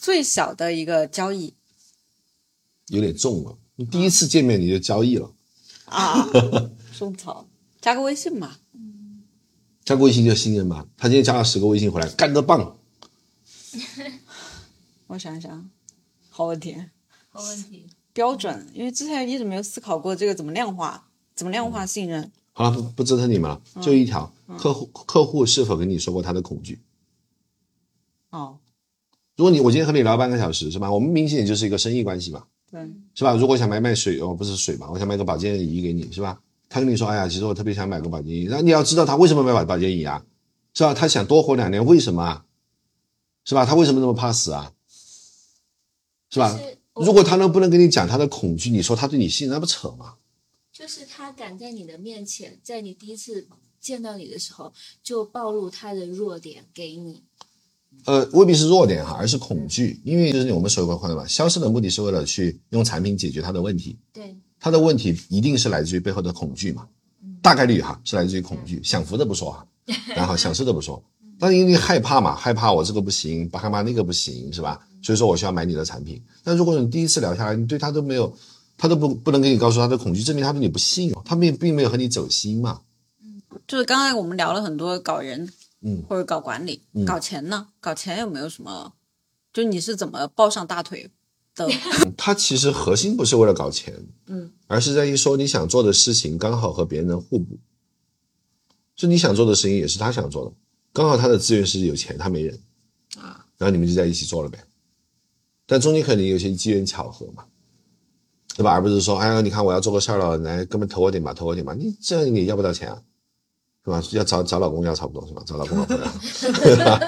[SPEAKER 2] 最小的一个交易
[SPEAKER 1] 有点重了。你第一次见面你就交易了，
[SPEAKER 2] 啊，(laughs) 种草，加个微信嘛。
[SPEAKER 1] 加个微信就信任嘛。他今天加了十个微信回来，干得棒。(laughs)
[SPEAKER 2] 我想想，好问题，
[SPEAKER 3] 好问题。
[SPEAKER 2] 标准，因为之前一直没有思考过这个怎么量化，怎么量化信任。
[SPEAKER 1] 好了，不不折腾你们了，就一条，客户客户是否跟你说过他的恐惧？
[SPEAKER 2] 哦，
[SPEAKER 1] 如果你我今天和你聊半个小时是吧？我们明显就是一个生意关系嘛，
[SPEAKER 2] 对，
[SPEAKER 1] 是吧？如果想买买水哦，不是水嘛，我想买个保健仪给你是吧？他跟你说，哎呀，其实我特别想买个保健仪，那你要知道他为什么买保保健仪啊，是吧？他想多活两年，为什么啊？是吧？他为什么那么怕死啊？是吧？
[SPEAKER 3] 是
[SPEAKER 1] 如果他能不能跟你讲他的恐惧，你说他对你信任，那不扯吗？
[SPEAKER 3] 就是他敢在你的面前，在你第一次见到你的时候，就暴露他的弱点给你。
[SPEAKER 1] 呃，未必是弱点哈，而是恐惧，因为就是我们所说的嘛，销售的目的是为了去用产品解决他的问题，
[SPEAKER 3] 对，
[SPEAKER 1] 他的问题一定是来自于背后的恐惧嘛，大概率哈是来自于恐惧，享福的不说哈，(laughs) 然后享受的不说，但是因为害怕嘛，害怕我这个不行，害怕那个不行是吧？所以说我需要买你的产品。但如果你第一次聊下来，你对他都没有，他都不不能给你告诉他的恐惧，证明他对你不信哦，他并并没有和你走心嘛。
[SPEAKER 2] 就是刚才我们聊了很多搞人
[SPEAKER 1] 嗯，
[SPEAKER 2] 或者搞管理，
[SPEAKER 1] 嗯
[SPEAKER 2] 搞钱呢？搞钱有没有什么？就你是怎么抱上大腿的？(laughs)
[SPEAKER 1] 他其实核心不是为了搞钱，(laughs)
[SPEAKER 2] 嗯，
[SPEAKER 1] 而是在于说你想做的事情刚好和别人能互补，就你想做的事情也是他想做的，刚好他的资源是有钱，他没人
[SPEAKER 2] 啊，
[SPEAKER 1] 然后你们就在一起做了呗。但中间肯定有些机缘巧合嘛，对吧？而不是说，哎呀，你看我要做个事儿了，来哥们投我点吧，投我点吧，你这样你也要不到钱啊，是吧？要找找老公要差不多是吧？找老公老婆要，对吧？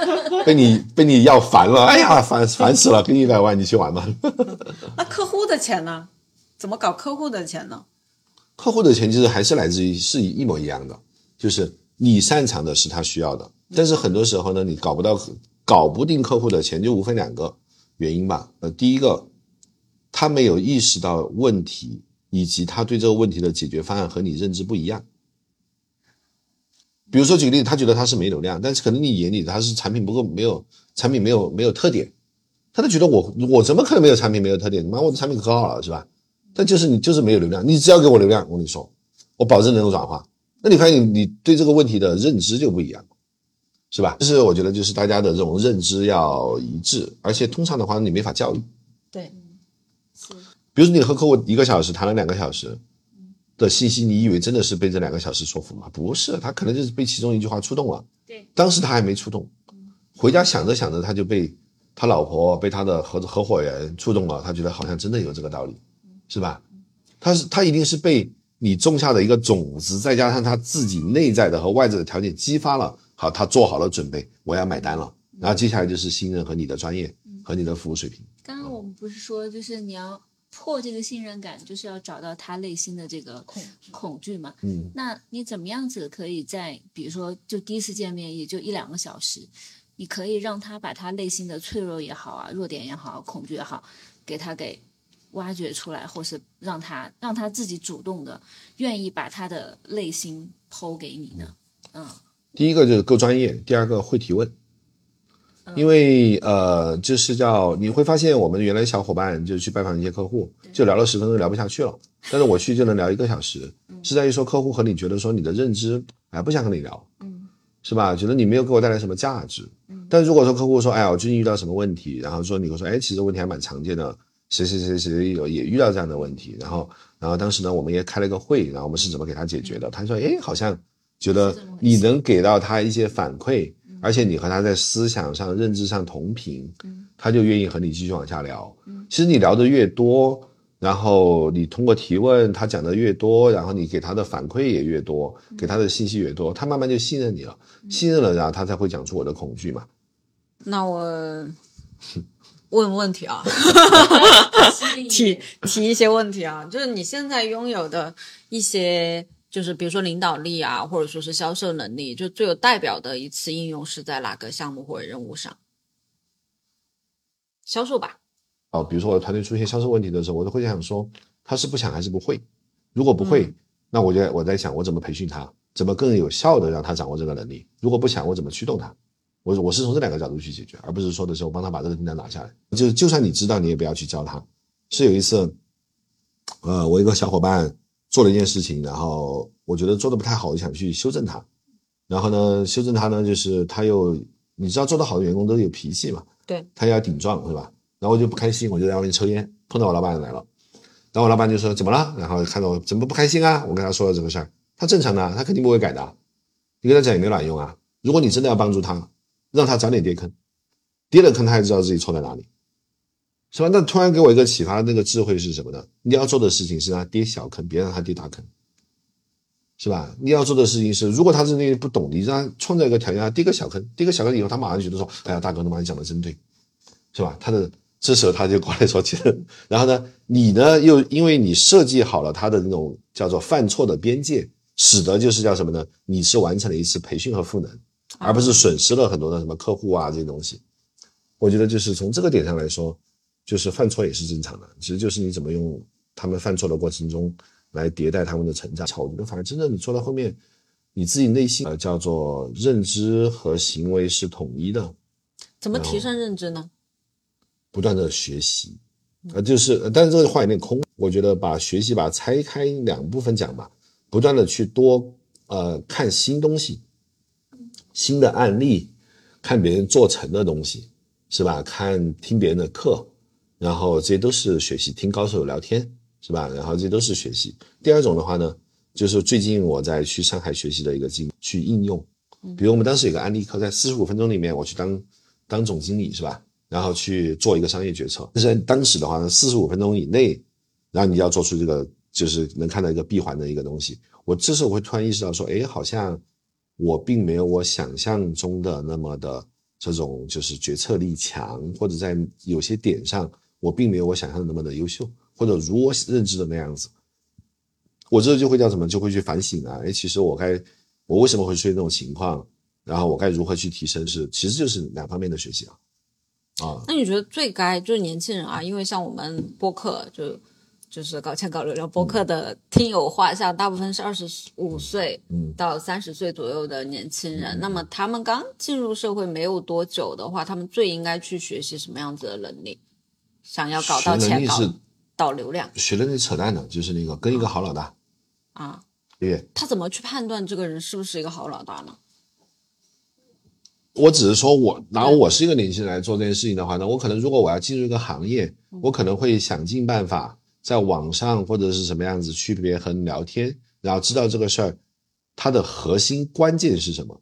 [SPEAKER 1] 被你被你要烦了，哎呀，烦烦死了，给你一百万，你去玩吧。(laughs)
[SPEAKER 2] 那客户的钱呢？怎么搞客户的钱呢？
[SPEAKER 1] 客户的钱其实还是来自于是一模一样的，就是你擅长的是他需要的，但是很多时候呢，你搞不到搞不定客户的钱，就无非两个原因吧。呃，第一个，他没有意识到问题，以及他对这个问题的解决方案和你认知不一样。比如说举个例子，他觉得他是没流量，但是可能你眼里他是产品不够，没有产品没有没有特点，他就觉得我我怎么可能没有产品没有特点？妈，我的产品可好了是吧？但就是你就是没有流量，你只要给我流量，我跟你说，我保证能够转化。那你发现你你对这个问题的认知就不一样，是吧？就是我觉得就是大家的这种认知要一致，而且通常的话你没法教育。
[SPEAKER 2] 对，
[SPEAKER 3] 是
[SPEAKER 1] 比如说你和客户一个小时谈了两个小时的信息，你以为真的是被这两个小时说服吗？不是，他可能就是被其中一句话触动了。
[SPEAKER 3] 对，
[SPEAKER 1] 当时他还没触动，回家想着想着他就被他老婆、被他的合合伙人触动了，他觉得好像真的有这个道理，是吧？他是他一定是被你种下的一个种子，再加上他自己内在的和外在的条件激发了，好，他做好了准备，我要买单了。然后接下来就是信任和你的专业和你的服务水平。
[SPEAKER 3] 刚刚我们不是说，就是你要破这个信任感，就是要找到他内心的这个恐恐惧嘛？
[SPEAKER 1] 嗯，
[SPEAKER 3] 那你怎么样子可以在，比如说就第一次见面也就一两个小时，你可以让他把他内心的脆弱也好啊、弱点也好、恐惧也好，给他给挖掘出来，或是让他让他自己主动的愿意把他的内心剖给你呢？嗯
[SPEAKER 1] 第一个就是够专业，第二个会提问。因为呃，就是叫你会发现，我们原来小伙伴就去拜访一些客户，就聊了十分钟聊不下去了，但是我去就能聊一个小时，是在于说客户和你觉得说你的认知，哎，不想跟你聊，
[SPEAKER 3] 嗯
[SPEAKER 1] 是吧？觉得你没有给我带来什么价值。但如果说客户说，哎呀，我最近遇到什么问题，然后说你会说，哎，其实问题还蛮常见的，谁谁谁谁有也遇到这样的问题，然后然后当时呢，我们也开了个会，然后我们是怎么给他解决的？他说，哎，好像觉得你能给到他一些反馈，而且你和他在思想上、认知上同频，他就愿意和你继续往下聊。其实你聊的越多，然后你通过提问，他讲的越多，然后你给他的反馈也越多，给他的信息越多，他慢慢就信任你了，信任了，然后他才会讲出我的恐惧嘛。(laughs)
[SPEAKER 2] 那我 (laughs) 问问题啊，(laughs) 提提一些问题啊，就是你现在拥有的一些，就是比如说领导力啊，或者说是销售能力，就最有代表的一次应用是在哪个项目或者任务上？销售吧，
[SPEAKER 1] 哦，比如说我的团队出现销售问题的时候，我都会想说他是不想还是不会。如果不会，那我就我在想我怎么培训他，怎么更有效的让他掌握这个能力。如果不想，我怎么驱动他？我我是从这两个角度去解决，而不是说的时候帮他把这个订单拿下来。就就算你知道，你也不要去教他。是有一次，呃，我一个小伙伴做了一件事情，然后我觉得做的不太好，我就想去修正他。然后呢，修正他呢，就是他又你知道做得好的员工都有脾气嘛，
[SPEAKER 2] 对，
[SPEAKER 1] 他要顶撞是吧？然后我就不开心，我就在外面抽烟，碰到我老板来了。然后我老板就说怎么了？然后看到我怎么不开心啊？我跟他说了这个事儿，他正常的，他肯定不会改的。你跟他讲也没卵用啊！如果你真的要帮助他，让他早点跌坑，跌了坑他也知道自己错在哪里，是吧？那突然给我一个启发，那个智慧是什么呢？你要做的事情是让他跌小坑，别让他跌大坑，是吧？你要做的事情是，如果他真的不懂，你让他创造一个条件，他跌个小坑，跌个小坑以后，他马上觉得说，哎呀，大哥，他妈你讲的真对，是吧？他的这时候他就过来说，其实，然后呢，你呢又因为你设计好了他的那种叫做犯错的边界，使得就是叫什么呢？你是完成了一次培训和赋能，而不是损失了很多的什么客户啊这些东西。我觉得就是从这个点上来说，就是犯错也是正常的，其实就是你怎么用他们犯错的过程中来迭代他们的成长。我觉得反而真正你做到后面，你自己内心呃叫做认知和行为是统一的，
[SPEAKER 2] 怎么提升认知呢？
[SPEAKER 1] 不断的学习，呃，就是，呃但是这个话有点空。我觉得把学习把它拆开两部分讲吧，不断的去多呃看新东西，新的案例，看别人做成的东西，是吧？看听别人的课，然后这些都是学习，听高手聊天，是吧？然后这些都是学习。第二种的话呢，就是最近我在去上海学习的一个经去应用，比如我们当时有个案例课，在四十五分钟里面，我去当当总经理，是吧？然后去做一个商业决策。但是当时的话呢，四十五分钟以内，然后你要做出这个，就是能看到一个闭环的一个东西。我这时候我会突然意识到说，哎，好像我并没有我想象中的那么的这种就是决策力强，或者在有些点上我并没有我想象的那么的优秀，或者如我认知的那样子。我这就会叫什么？就会去反省啊！哎，其实我该我为什么会出现这种情况？然后我该如何去提升？是其实就是两方面的学习啊。啊，
[SPEAKER 2] 那你觉得最该就是年轻人啊？因为像我们播客就就是搞钱搞流量播客的听友画像，大部分是二十五岁到三十岁左右的年轻人。那么他们刚进入社会没有多久的话，他们最应该去学习什么样子的能力？想要搞到钱、搞导流量，
[SPEAKER 1] 学的那扯淡的，就是那个跟一个好老大
[SPEAKER 2] 啊。
[SPEAKER 1] 对，
[SPEAKER 2] 他怎么去判断这个人是不是一个好老大呢？
[SPEAKER 1] 我只是说，我拿我是一个年轻人来做这件事情的话呢，我可能如果我要进入一个行业，我可能会想尽办法在网上或者是什么样子区别和你聊天，然后知道这个事儿它的核心关键是什么。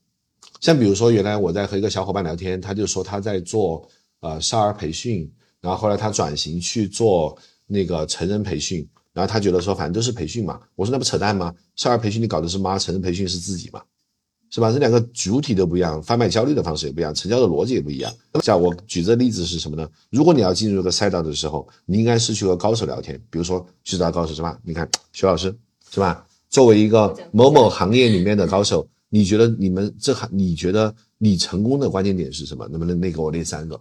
[SPEAKER 1] 像比如说，原来我在和一个小伙伴聊天，他就说他在做呃少儿培训，然后后来他转型去做那个成人培训，然后他觉得说反正都是培训嘛。我说那不扯淡吗？少儿培训你搞的是妈，成人培训是自己嘛。是吧？这两个主体都不一样，贩卖焦虑的方式也不一样，成交的逻辑也不一样。像我举这例子是什么呢？如果你要进入一个赛道的时候，你应该是去和高手聊天，比如说去找高手是吧？你看徐老师是吧？作为一个某某行业里面的高手，你觉得你们这行，你觉得你成功的关键点是什么？能不能那给我列三个，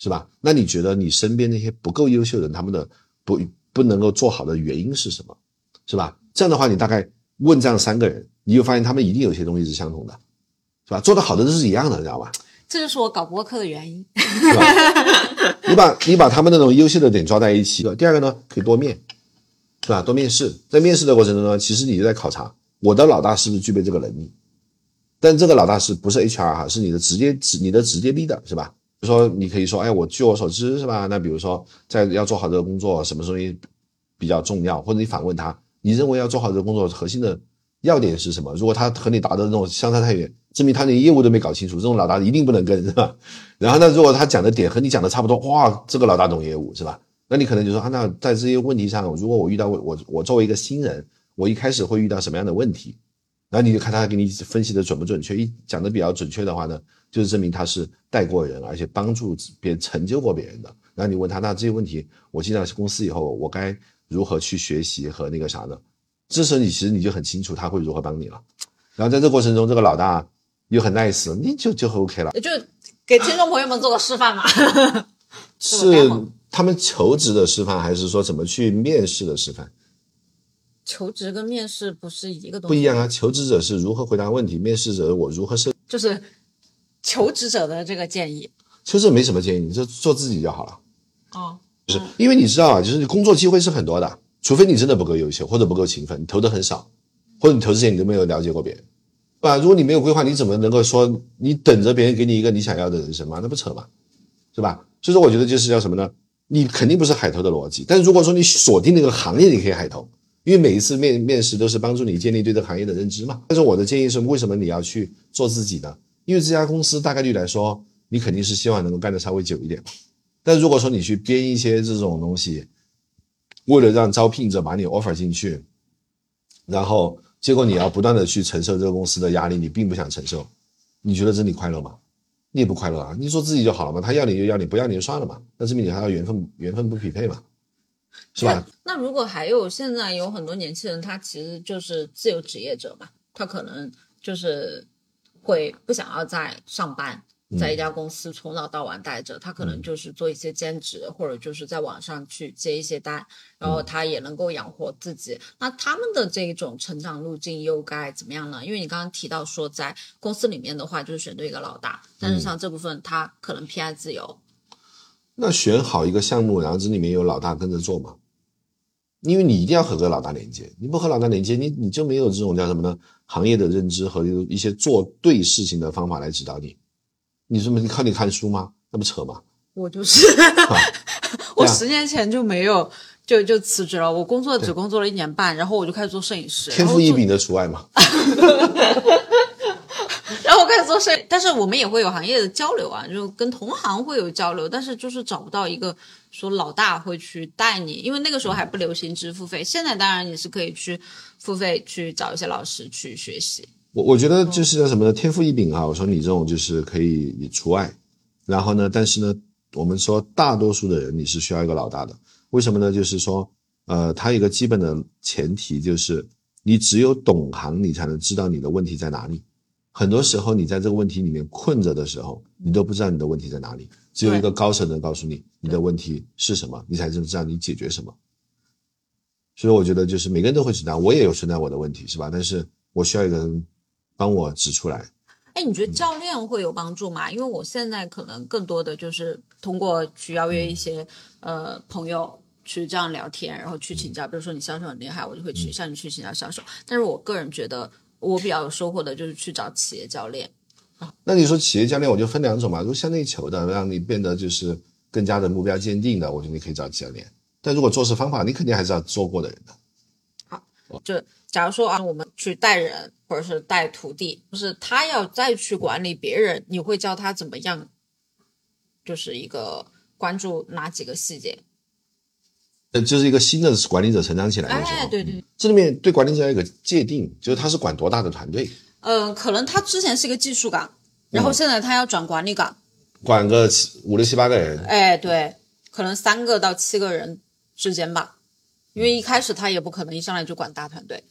[SPEAKER 1] 是吧？那你觉得你身边那些不够优秀的人，他们的不不能够做好的原因是什么？是吧？这样的话，你大概问这样三个人。你就发现他们一定有些东西是相同的，是吧？做的好的都是一样的，你知道吧？
[SPEAKER 2] 这就是我搞播客的原因，
[SPEAKER 1] 是吧？你把你把他们那种优秀的点抓在一起。第二个呢，可以多面，是吧？多面试，在面试的过程中呢，其实你就在考察我的老大是不是具备这个能力。但这个老大是不是 HR 哈？是你的直接直你的直接 leader 是吧？就说你可以说，哎，我据我所知是吧？那比如说在要做好这个工作，什么东西比较重要？或者你反问他，你认为要做好这个工作核心的？要点是什么？如果他和你答的那种相差太远，证明他连业务都没搞清楚，这种老大一定不能跟，是吧？(laughs) 然后呢，如果他讲的点和你讲的差不多，哇，这个老大懂业务，是吧？那你可能就说啊，那在这些问题上，如果我遇到我我作为一个新人，我一开始会遇到什么样的问题？然后你就看他给你分析的准不准确，一讲的比较准确的话呢，就是证明他是带过人，而且帮助别人成就过别人的。然后你问他，那这些问题我进到公司以后，我该如何去学习和那个啥呢？这时候你其实你就很清楚他会如何帮你了，然后在这过程中，这个老大又很 nice，你就就 OK 了。
[SPEAKER 2] 就给听众朋友们做个示范嘛。(laughs)
[SPEAKER 1] 是他们求职的示范，还是说怎么去面试的示范？
[SPEAKER 2] 求职跟面试不是一个东
[SPEAKER 1] 西。不一样啊，求职者是如何回答问题，面试者我如何设。
[SPEAKER 2] 就是求职者的这个建议。
[SPEAKER 1] 求职没什么建议，你就做自己就好了。
[SPEAKER 2] 哦。
[SPEAKER 1] 就是因为你知道啊，就是工作机会是很多的。除非你真的不够优秀，或者不够勤奋，你投的很少，或者你投之前你都没有了解过别人，对吧？如果你没有规划，你怎么能够说你等着别人给你一个你想要的人生吗？那不扯吗？是吧？所以说，我觉得就是叫什么呢？你肯定不是海投的逻辑，但是如果说你锁定那个行业，你可以海投，因为每一次面面试都是帮助你建立对这个行业的认知嘛。但是我的建议是，为什么你要去做自己呢？因为这家公司大概率来说，你肯定是希望能够干得稍微久一点。但如果说你去编一些这种东西，为了让招聘者把你 offer 进去，然后结果你要不断的去承受这个公司的压力，你并不想承受，你觉得这里快乐吗？你也不快乐啊！你做自己就好了嘛，他要你就要你，不要你就算了嘛。那证明你还要缘分缘分不匹配嘛，是吧？
[SPEAKER 2] 那如果还有现在有很多年轻人，他其实就是自由职业者嘛，他可能就是会不想要再上班。在一家公司从早到晚待着，他可能就是做一些兼职，或者就是在网上去接一些单，然后他也能够养活自己。那他们的这种成长路径又该怎么样呢？因为你刚刚提到说，在公司里面的话，就是选对一个老大，但是像这部分他可能偏爱自由。
[SPEAKER 1] 那选好一个项目，然后这里面有老大跟着做嘛？因为你一定要和个老大连接，你不和老大连接，你你就没有这种叫什么呢？行业的认知和一些做对事情的方法来指导你。你这么你靠你看书吗？那不扯吗？
[SPEAKER 2] 我就是，(laughs) 我十年前就没有就就辞职了，我工作只工作了一年半，然后我就开始做摄影师，
[SPEAKER 1] 天赋异禀的除外嘛。(laughs)
[SPEAKER 2] 然后我开始做摄影，但是我们也会有行业的交流啊，就跟同行会有交流，但是就是找不到一个说老大会去带你，因为那个时候还不流行支付费，现在当然你是可以去付费去找一些老师去学习。
[SPEAKER 1] 我我觉得就是叫什么呢？天赋异禀啊！我说你这种就是可以你除外，然后呢，但是呢，我们说大多数的人你是需要一个老大的，为什么呢？就是说，呃，他有一个基本的前提就是你只有懂行，你才能知道你的问题在哪里。很多时候你在这个问题里面困着的时候，你都不知道你的问题在哪里，只有一个高手能告诉你你的问题是什么，你才能知道你解决什么。所以我觉得就是每个人都会存在，我也有存在我的问题，是吧？但是我需要一个人帮我指出来。
[SPEAKER 2] 哎，你觉得教练会有帮助吗？因为我现在可能更多的就是通过去邀约一些呃朋友去这样聊天，然后去请教，比如说你销售很厉害，我就会去向你去请教销售。但是我个人觉得我比较有收获的就是去找企业教练。
[SPEAKER 1] 那你说企业教练，我就分两种嘛，如果向内求的，让你变得就是更加的目标坚定的，我觉得你可以找教练。但如果做事方法，你肯定还是要做过的人的。
[SPEAKER 2] 好就假如说啊，我们去带人或者是带徒弟，就是他要再去管理别人，你会教他怎么样？就是一个关注哪几个细节？
[SPEAKER 1] 呃，就是一个新的管理者成长起来的时候，
[SPEAKER 2] 哎，对对，
[SPEAKER 1] 这里面对管理者有一个界定，就是他是管多大的团队，
[SPEAKER 2] 嗯，可能他之前是一个技术岗，然后现在他要转管理岗，
[SPEAKER 1] 管个七五六七八个人，
[SPEAKER 2] 哎，对，可能三个到七个人之间吧，因为一开始他也不可能一上来就管大团队，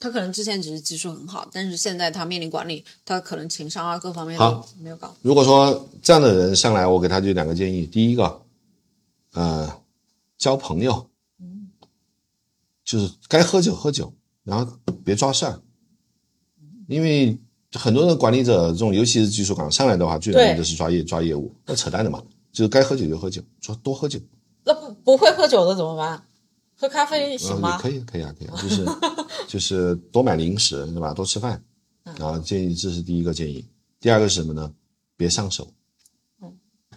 [SPEAKER 2] 他可能之前只是技术很好，但是现在他面临管理，他可能情商啊各方面没有搞。
[SPEAKER 1] 如果说这样的人上来，我给他就两个建议。第一个，呃，交朋友，就是该喝酒喝酒，然后别抓事儿，因为很多的管理者这种，尤其是技术岗上来的话，最容易
[SPEAKER 2] 对
[SPEAKER 1] 的是抓业抓业务，那扯淡的嘛，就是该喝酒就喝酒，说多喝酒，
[SPEAKER 2] 那不不会喝酒的怎么办？喝咖啡行
[SPEAKER 1] 嗯，
[SPEAKER 2] 吗
[SPEAKER 1] 也？可以，可以啊，可以啊，就是就是多买零食，对吧？多吃饭，
[SPEAKER 2] 嗯
[SPEAKER 1] 然后建议这是第一个建议。第二个是什么呢？别上手。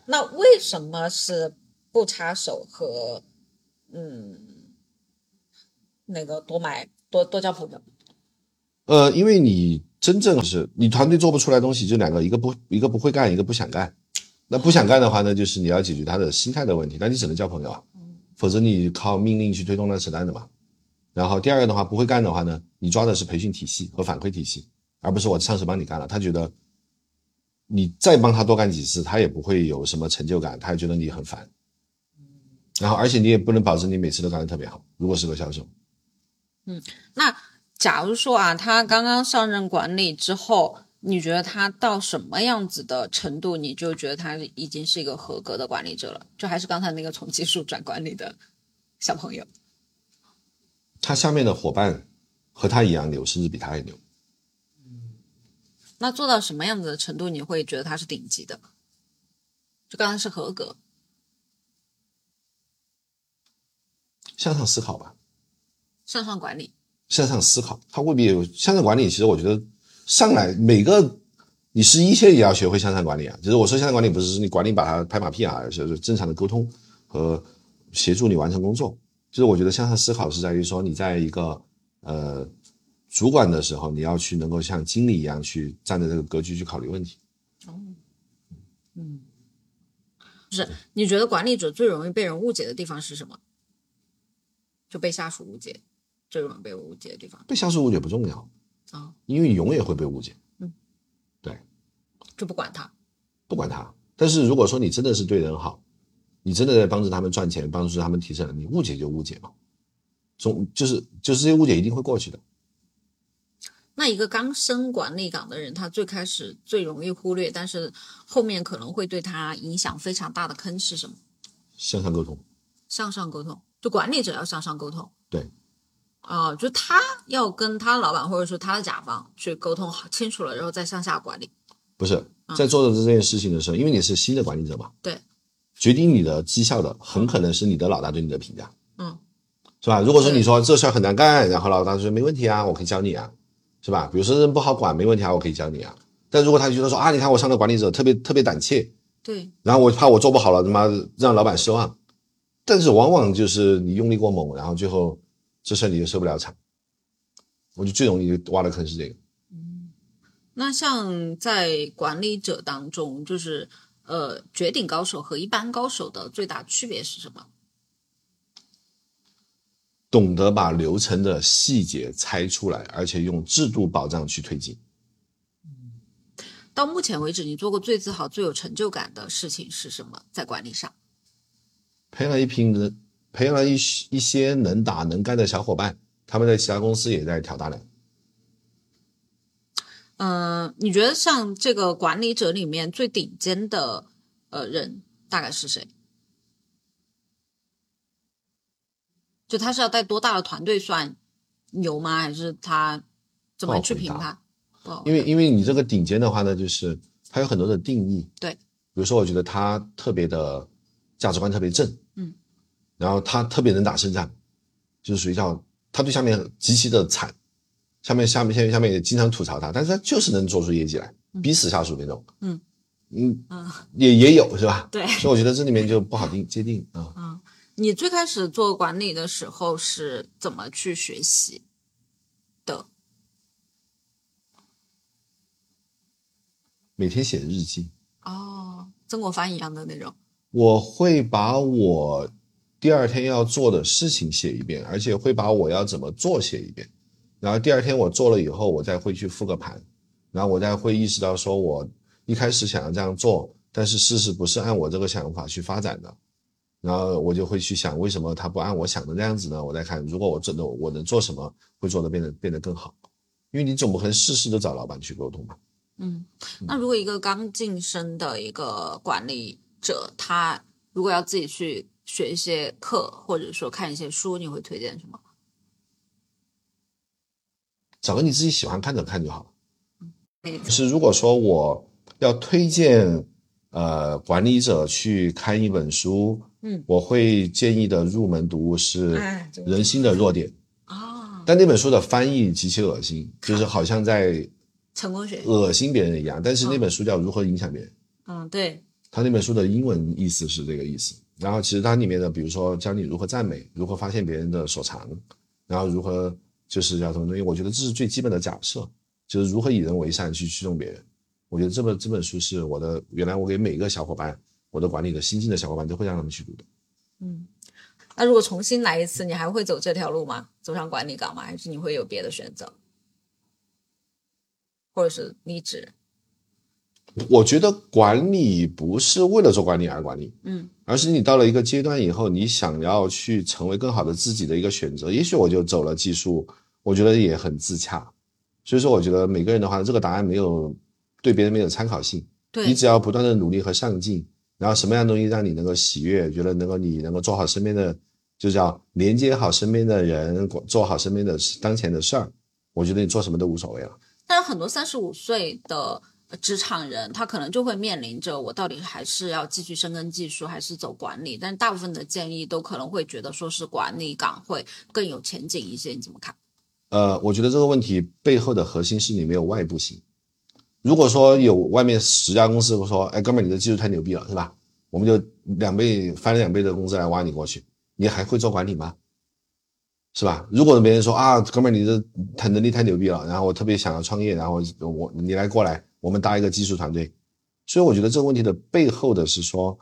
[SPEAKER 2] 那为什么是不插手和嗯那个多买多多交朋友？
[SPEAKER 1] 呃，因为你真正是你团队做不出来东西，就两个，一个不一个不会干，一个不想干。那不想干的话呢，就是你要解决他的心态的问题，那你只能交朋友啊，否则你靠命令去推动那扯淡的嘛。然后第二个的话，不会干的话呢，你抓的是培训体系和反馈体系，而不是我上司帮你干了，他觉得你再帮他多干几次，他也不会有什么成就感，他也觉得你很烦。然后而且你也不能保证你每次都干得特别好，如果是个销售。
[SPEAKER 2] 嗯那假如说啊，他刚刚上任管理之后，你觉得他到什么样子的程度，你就觉得他已经是一个合格的管理者了？就还是刚才那个从技术转管理的小朋友。
[SPEAKER 1] 他下面的伙伴和他一样牛，甚至比他还牛。
[SPEAKER 2] 那做到什么样子的程度，你会觉得他是顶级的？就刚才是合格，
[SPEAKER 1] 向上思考吧，
[SPEAKER 2] 向上管理。
[SPEAKER 1] 向上思考，他未必有向上管理。其实我觉得上来每个你是一线也要学会向上管理啊。就是我说向上管理不是你管理把他拍马屁啊，就是正常的沟通和协助你完成工作。就是我觉得向上思考是在于说你在一个呃主管的时候，你要去能够像经理一样去站在这个格局去考虑问题。
[SPEAKER 2] 就是你觉得管理者最容易被人误解的地方是什么？就被下属误解，最容易被误解的地方
[SPEAKER 1] 被下属误解不重要
[SPEAKER 2] 啊，
[SPEAKER 1] 因为你永远会被误解。
[SPEAKER 2] 嗯，对就不管他。
[SPEAKER 1] 不管他。但是如果说你真的是对人好，你真的在帮助他们赚钱，帮助他们提升，你误解就误解嘛，总就是就是这些误解一定会过去的。
[SPEAKER 2] 那一个刚升管理岗的人，他最开始最容易忽略，但是后面可能会对他影响非常大的坑是什么？
[SPEAKER 1] 向上沟通，
[SPEAKER 2] 向上沟通，就管理者要向上沟通。
[SPEAKER 1] 对，
[SPEAKER 2] 啊、就他要跟他老板或者说他的甲方去沟通好清楚了，然后再向下管理。
[SPEAKER 1] 不是在做的这件事情的时候，因为你是新的管理者嘛，
[SPEAKER 2] 对，
[SPEAKER 1] 决定你的绩效的很可能是你的老大对你的评价。
[SPEAKER 2] 嗯，
[SPEAKER 1] 是吧？如果说你说这事儿很难干，然后老大说没问题啊，我可以教你啊，是吧？比如说人不好管，没问题啊，我可以教你啊。但如果他觉得说啊，你看我上的管理者特别特别胆怯，
[SPEAKER 2] 对，
[SPEAKER 1] 然后我怕我做不好了，他妈让老板失望。但是往往就是你用力过猛，然后最后这事儿你就收不了场。我就最容易挖的坑是这个。
[SPEAKER 2] 那像在管理者当中，就是呃，绝顶高手和一般高手的最大区别是什么？
[SPEAKER 1] 懂得把流程的细节拆出来，而且用制度保障去推进。
[SPEAKER 2] 到目前为止，你做过最自豪、最有成就感的事情是什么？在管理上，
[SPEAKER 1] 培养了一批人，培养了一一些能打能干的小伙伴，他们在其他公司也在挑大梁。
[SPEAKER 2] 嗯、你觉得像这个管理者里面最顶尖的呃人大概是谁？就他是要带多大的团队算牛吗？还是他怎么去评判？不
[SPEAKER 1] 因为因为你这个顶尖的话呢，就是它有很多的定义。
[SPEAKER 2] 对，
[SPEAKER 1] 比如说我觉得他特别的价值观特别正，
[SPEAKER 2] 嗯，
[SPEAKER 1] 然后他特别能打胜仗，就是属于叫他对下面极其的惨，下面下面下面下面也经常吐槽他，但是他就是能做出业绩来，逼死下属那种，
[SPEAKER 2] 嗯。
[SPEAKER 1] 嗯
[SPEAKER 2] 嗯
[SPEAKER 1] 也也有是吧？
[SPEAKER 2] 对。
[SPEAKER 1] 所以我觉得这里面就不好定界定啊。
[SPEAKER 2] 嗯，你最开始做管理的时候是怎么去学习的？
[SPEAKER 1] 每天写日记，
[SPEAKER 2] 哦，曾国藩一样的那种。
[SPEAKER 1] 我会把我第二天要做的事情写一遍，而且会把我要怎么做写一遍。然后第二天我做了以后，我再会去复个盘，然后我再会意识到说，我一开始想要这样做，但是事实不是按我这个想法去发展的。然后我就会去想，为什么他不按我想的那样子呢？我再看，如果我真的我能做什么，会做的变得变得更好。因为你总不可能事事都找老板去沟通吧。
[SPEAKER 2] 嗯，那如果一个刚晋升的一个管理者，他如果要自己去学一些课，或者说看一些书，你会推荐什么？
[SPEAKER 1] 找个你自己喜欢看的看就好了。
[SPEAKER 2] 嗯
[SPEAKER 1] 是如果说我要推荐呃管理者去看一本书，
[SPEAKER 2] 嗯
[SPEAKER 1] 我会建议的入门读物是人心的弱点》，
[SPEAKER 2] 啊，
[SPEAKER 1] 但那本书的翻译极其恶心，就是好像在
[SPEAKER 2] 成功学。
[SPEAKER 1] 恶心别人一样。但是那本书叫《如何影响别人》，
[SPEAKER 2] 嗯，对，
[SPEAKER 1] 他那本书的英文意思是这个意思。然后其实它里面的，比如说教你如何赞美，如何发现别人的所长，然后如何就是叫什么东西，我觉得这是最基本的假设，就是如何以人为善去驱动别人。我觉得这本这本书是我的，原来我给每个小伙伴，我的管理的新进的小伙伴都会让他们去读的。
[SPEAKER 2] 嗯。那如果重新来一次，你还会走这条路吗？走上管理岗吗？还是你会有别的选择，或者是离职？
[SPEAKER 1] 我觉得管理不是为了做管理而管理，
[SPEAKER 2] 嗯
[SPEAKER 1] 而是你到了一个阶段以后，你想要去成为更好的自己的一个选择。也许我就走了技术，我觉得也很自洽。所以说，我觉得每个人的话，这个答案没有对别人没有参考性。
[SPEAKER 2] 对
[SPEAKER 1] 你只要不断的努力和上进，然后什么样的东西让你能够喜悦，觉得能够你能够做好身边的，就叫连接好身边的人，做好身边的当前的事儿，我觉得你做什么都无所谓了。
[SPEAKER 2] 但是很多三十五岁的呃职场人，他可能就会面临着我到底还是要继续深耕技术，还是走管理？但大部分的建议都可能会觉得说是管理岗会更有前景一些，你怎么看？
[SPEAKER 1] 呃，我觉得这个问题背后的核心是你没有外部性。如果说有外面十家公司说，哎，哥们儿，你的技术太牛逼了，是吧？我们就两倍翻两倍的工资来挖你过去，你还会做管理吗？是吧？如果别人说啊，哥们儿，你的太能力太牛逼了，然后我特别想要创业，然后我你来过来，我们搭一个技术团队。所以我觉得这个问题的背后的是说，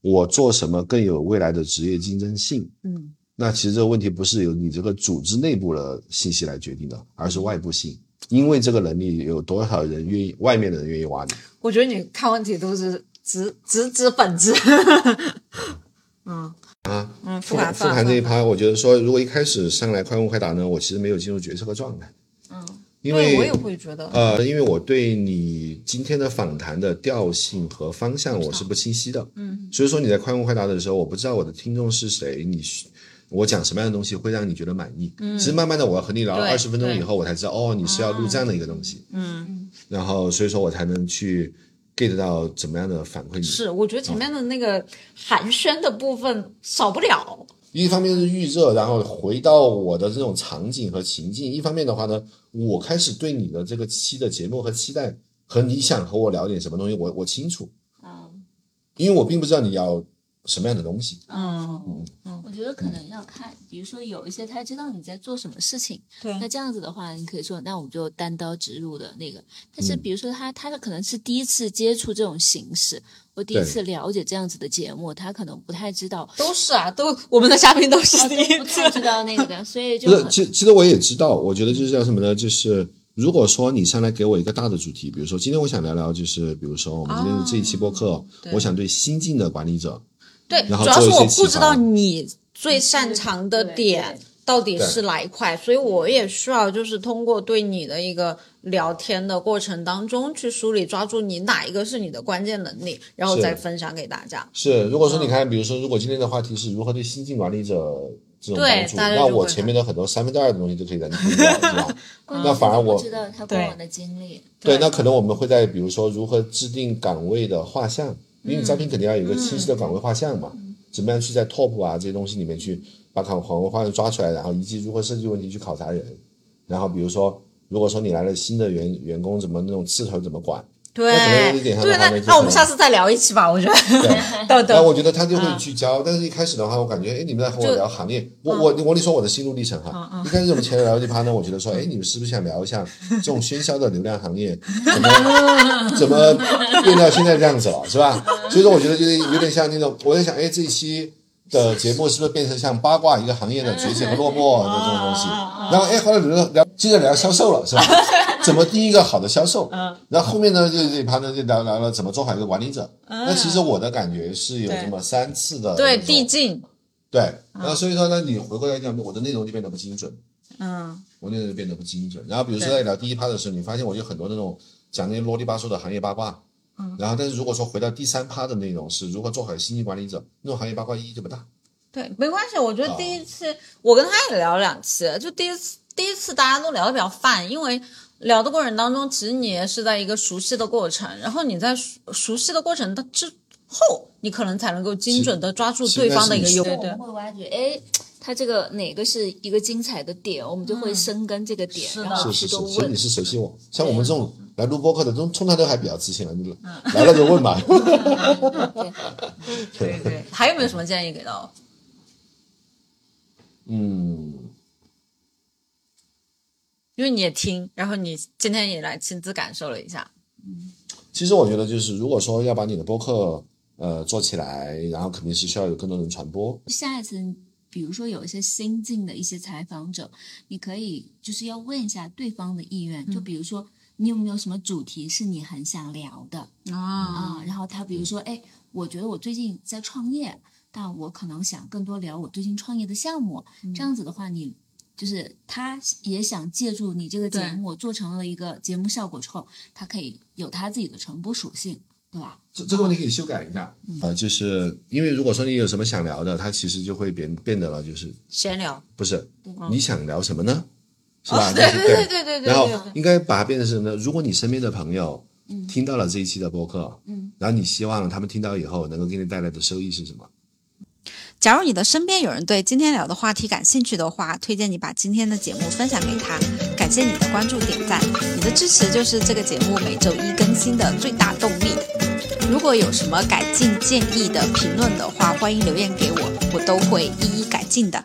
[SPEAKER 1] 我做什么更有未来的职业竞争性。
[SPEAKER 2] 嗯
[SPEAKER 1] 那其实这个问题不是由你这个组织内部的信息来决定的，而是外部性。因为这个能力有多少人愿意，外面的人愿意挖你。
[SPEAKER 2] 我觉得你看问题都是直直指本质。(laughs) 嗯
[SPEAKER 1] 啊，
[SPEAKER 2] 嗯，
[SPEAKER 1] 复
[SPEAKER 2] 盘
[SPEAKER 1] 复盘这一趴，我觉得说，如果一开始上来快问快答呢，我其实没有进入决策的状态，
[SPEAKER 2] 嗯，
[SPEAKER 1] 因为
[SPEAKER 2] 我也会觉得，
[SPEAKER 1] 呃，因为我对你今天的访谈的调性和方向我是不清晰的，
[SPEAKER 2] 嗯
[SPEAKER 1] 所以说你在快问快答的时候，我不知道我的听众是谁，你我讲什么样的东西会让你觉得满意。
[SPEAKER 2] 嗯
[SPEAKER 1] 其实慢慢的，我要和你聊了
[SPEAKER 2] 对
[SPEAKER 1] 二十分钟以后，我才知道哦，你是要录这样的一个东西，
[SPEAKER 2] 嗯，
[SPEAKER 1] 然后所以说我才能去 get 到怎么样的反馈你。
[SPEAKER 2] 是，我觉得前面的那个寒暄的部分少不了。
[SPEAKER 1] 一方面是预热，然后回到我的这种场景和情境；一方面的话呢，我开始对你的这个期的节目和期待，和你想和我聊点什么东西，我我清楚，
[SPEAKER 3] 嗯，
[SPEAKER 1] 因为我并不知道你要什么样的东西。
[SPEAKER 2] 嗯嗯，
[SPEAKER 3] 我觉得可能要看，比如说有一些他知道你在做什么事情，
[SPEAKER 2] 对
[SPEAKER 3] 那这样子的话，你可以说，那我们就单刀直入的那个。但是
[SPEAKER 1] 嗯
[SPEAKER 3] 比如说他他可能是第一次接触这种形式，我第一次了解这样子的节目，他可能不太知道，
[SPEAKER 2] 都是啊，都我们的嘉宾都是
[SPEAKER 3] 哦
[SPEAKER 2] 第一
[SPEAKER 3] 不
[SPEAKER 2] 次。
[SPEAKER 3] 太知道那个的，(laughs) 所以就
[SPEAKER 1] 不是，其其实我也知道，我觉得就是叫什么呢？就是如果说你上来给我一个大的主题，比如说今天我想聊聊，就是比如说我们今天的这一期播客，我想对新进的管理者，
[SPEAKER 2] 对，
[SPEAKER 1] 然后
[SPEAKER 2] 主要是我不知道你最擅长的点到底是哪一块，所以我也需要就是通过对你的一个聊天的过程当中去梳理，抓住你哪一个是你的关键能力，然后再分享给大家。
[SPEAKER 1] 是，如果
[SPEAKER 2] 嗯
[SPEAKER 1] 说你看，比如说，如果今天的话题是如何对新晋管理者这种
[SPEAKER 2] 对
[SPEAKER 1] 帮助，那我前面的很多三分之二的东西就可以在你听掉，是吧？(laughs) (laughs) 那反而我
[SPEAKER 3] 知道他过往的经历，
[SPEAKER 1] 对，那可能我们会在比如说如何制定岗位的画像，因为你招聘肯定要有一个清晰的岗位画像嘛，怎么样去在 top 啊这些东西里面去把岗岗位画像抓出来，然后以及如何设计问题去考察人，然后比如说如果说你来了新的员员工，怎么那种刺头怎么管，
[SPEAKER 2] 对
[SPEAKER 1] 那可能有一点上的
[SPEAKER 2] 对，
[SPEAKER 1] 话
[SPEAKER 2] 那那我们下次再聊一期吧，我觉得。
[SPEAKER 1] 对。
[SPEAKER 2] 等等，
[SPEAKER 1] 然后我觉得他就会聚焦，但是一开始的话，我感觉，哎，你们在和我聊行业，我我我跟你说我的心路历程哈。一开始我们前面聊这趴呢，我觉得说，哎，你们是不是想聊一下这种喧嚣的流量行业 (laughs) 怎么怎么变到现在这样子了，是吧？所以说，我觉得就是有点像那种，我在想，哎，这一期的节目是不是变成像八卦一个行业的崛起和落寞的这种东西？然后，哎，后来聊聊，接着聊销售了，是吧？(laughs) (laughs) 怎么第一个好的销售？然后后面呢，就这一趴呢，就聊聊了怎么做好一个管理者。那其实我的感觉是有这么三次的
[SPEAKER 2] 对递进，
[SPEAKER 1] 对，那所以说呢，你回过来讲，我的内容就变得不精准，
[SPEAKER 2] 嗯，
[SPEAKER 1] 我内容就变得不精准。然后比如说在聊第一趴的时候，你发现我有很多那种讲那些啰里吧嗦的行业八卦，嗯，然后但是如果说回到第三趴的内容是如何做好新级管理者，那种行业八卦意义就不大。
[SPEAKER 2] 对，没关系。我觉得
[SPEAKER 1] 啊
[SPEAKER 2] 第一次、我跟他也聊了两期，就第一次第一次大家都聊得比较泛，因为聊的过程当中，其实你也是在一个熟悉的过程，然后你在熟熟悉的过程的之后，你可能才能够精准的抓住对方的一个优
[SPEAKER 3] 所以
[SPEAKER 2] 对
[SPEAKER 3] 我们会挖掘，哎，他这个哪个是一个精彩的点，我们就会深耕这个点，
[SPEAKER 2] 是的
[SPEAKER 3] 然后
[SPEAKER 1] 是是是，
[SPEAKER 3] 去多问
[SPEAKER 1] 所以你。是熟悉我，像我们这种来录播客的，都通常都还比较自信了，你来了就问嘛。(laughs)
[SPEAKER 2] 对对。还有没有什么建议给到？
[SPEAKER 1] 嗯，
[SPEAKER 2] 因为你也听，然后你今天也来亲自感受了一下，嗯
[SPEAKER 1] 其实我觉得就是，如果说要把你的播客呃做起来，然后肯定是需要有更多人传播。
[SPEAKER 3] 下一次，比如说有一些新进的一些采访者，你可以就是要问一下对方的意愿，就比如说你有没有什么主题是你很想聊的
[SPEAKER 2] 啊，
[SPEAKER 3] 啊？然后他比如说，哎，我觉得我最近在创业，但我可能想更多聊我最近创业的项目。这样子的话，你就是他也想借助你这个节
[SPEAKER 2] 对
[SPEAKER 3] 目做成了一个节目效果之后，他可以有他自己的传播属性，对吧？
[SPEAKER 1] 这这个问题可以修改一下，呃，就是因为如果说你有什么想聊的，他其实就会变变得了，就是
[SPEAKER 2] 闲聊，
[SPEAKER 1] 不是你想聊什么呢？是吧？
[SPEAKER 2] 哦对
[SPEAKER 1] 就是
[SPEAKER 2] 对对对对对
[SPEAKER 1] 然后应该把它变成什么呢？如果你身边的朋友听到了这一期的播客，嗯，然后你希望他们听到以后能够给你带来的收益是什么？
[SPEAKER 2] 假如你的身边有人对今天聊的话题感兴趣的话，推荐你把今天的节目分享给他。感谢你的关注点赞，你的支持就是这个节目每周一更新的最大动力。如果有什么改进建议的评论的话，欢迎留言给我，我都会一一改进的。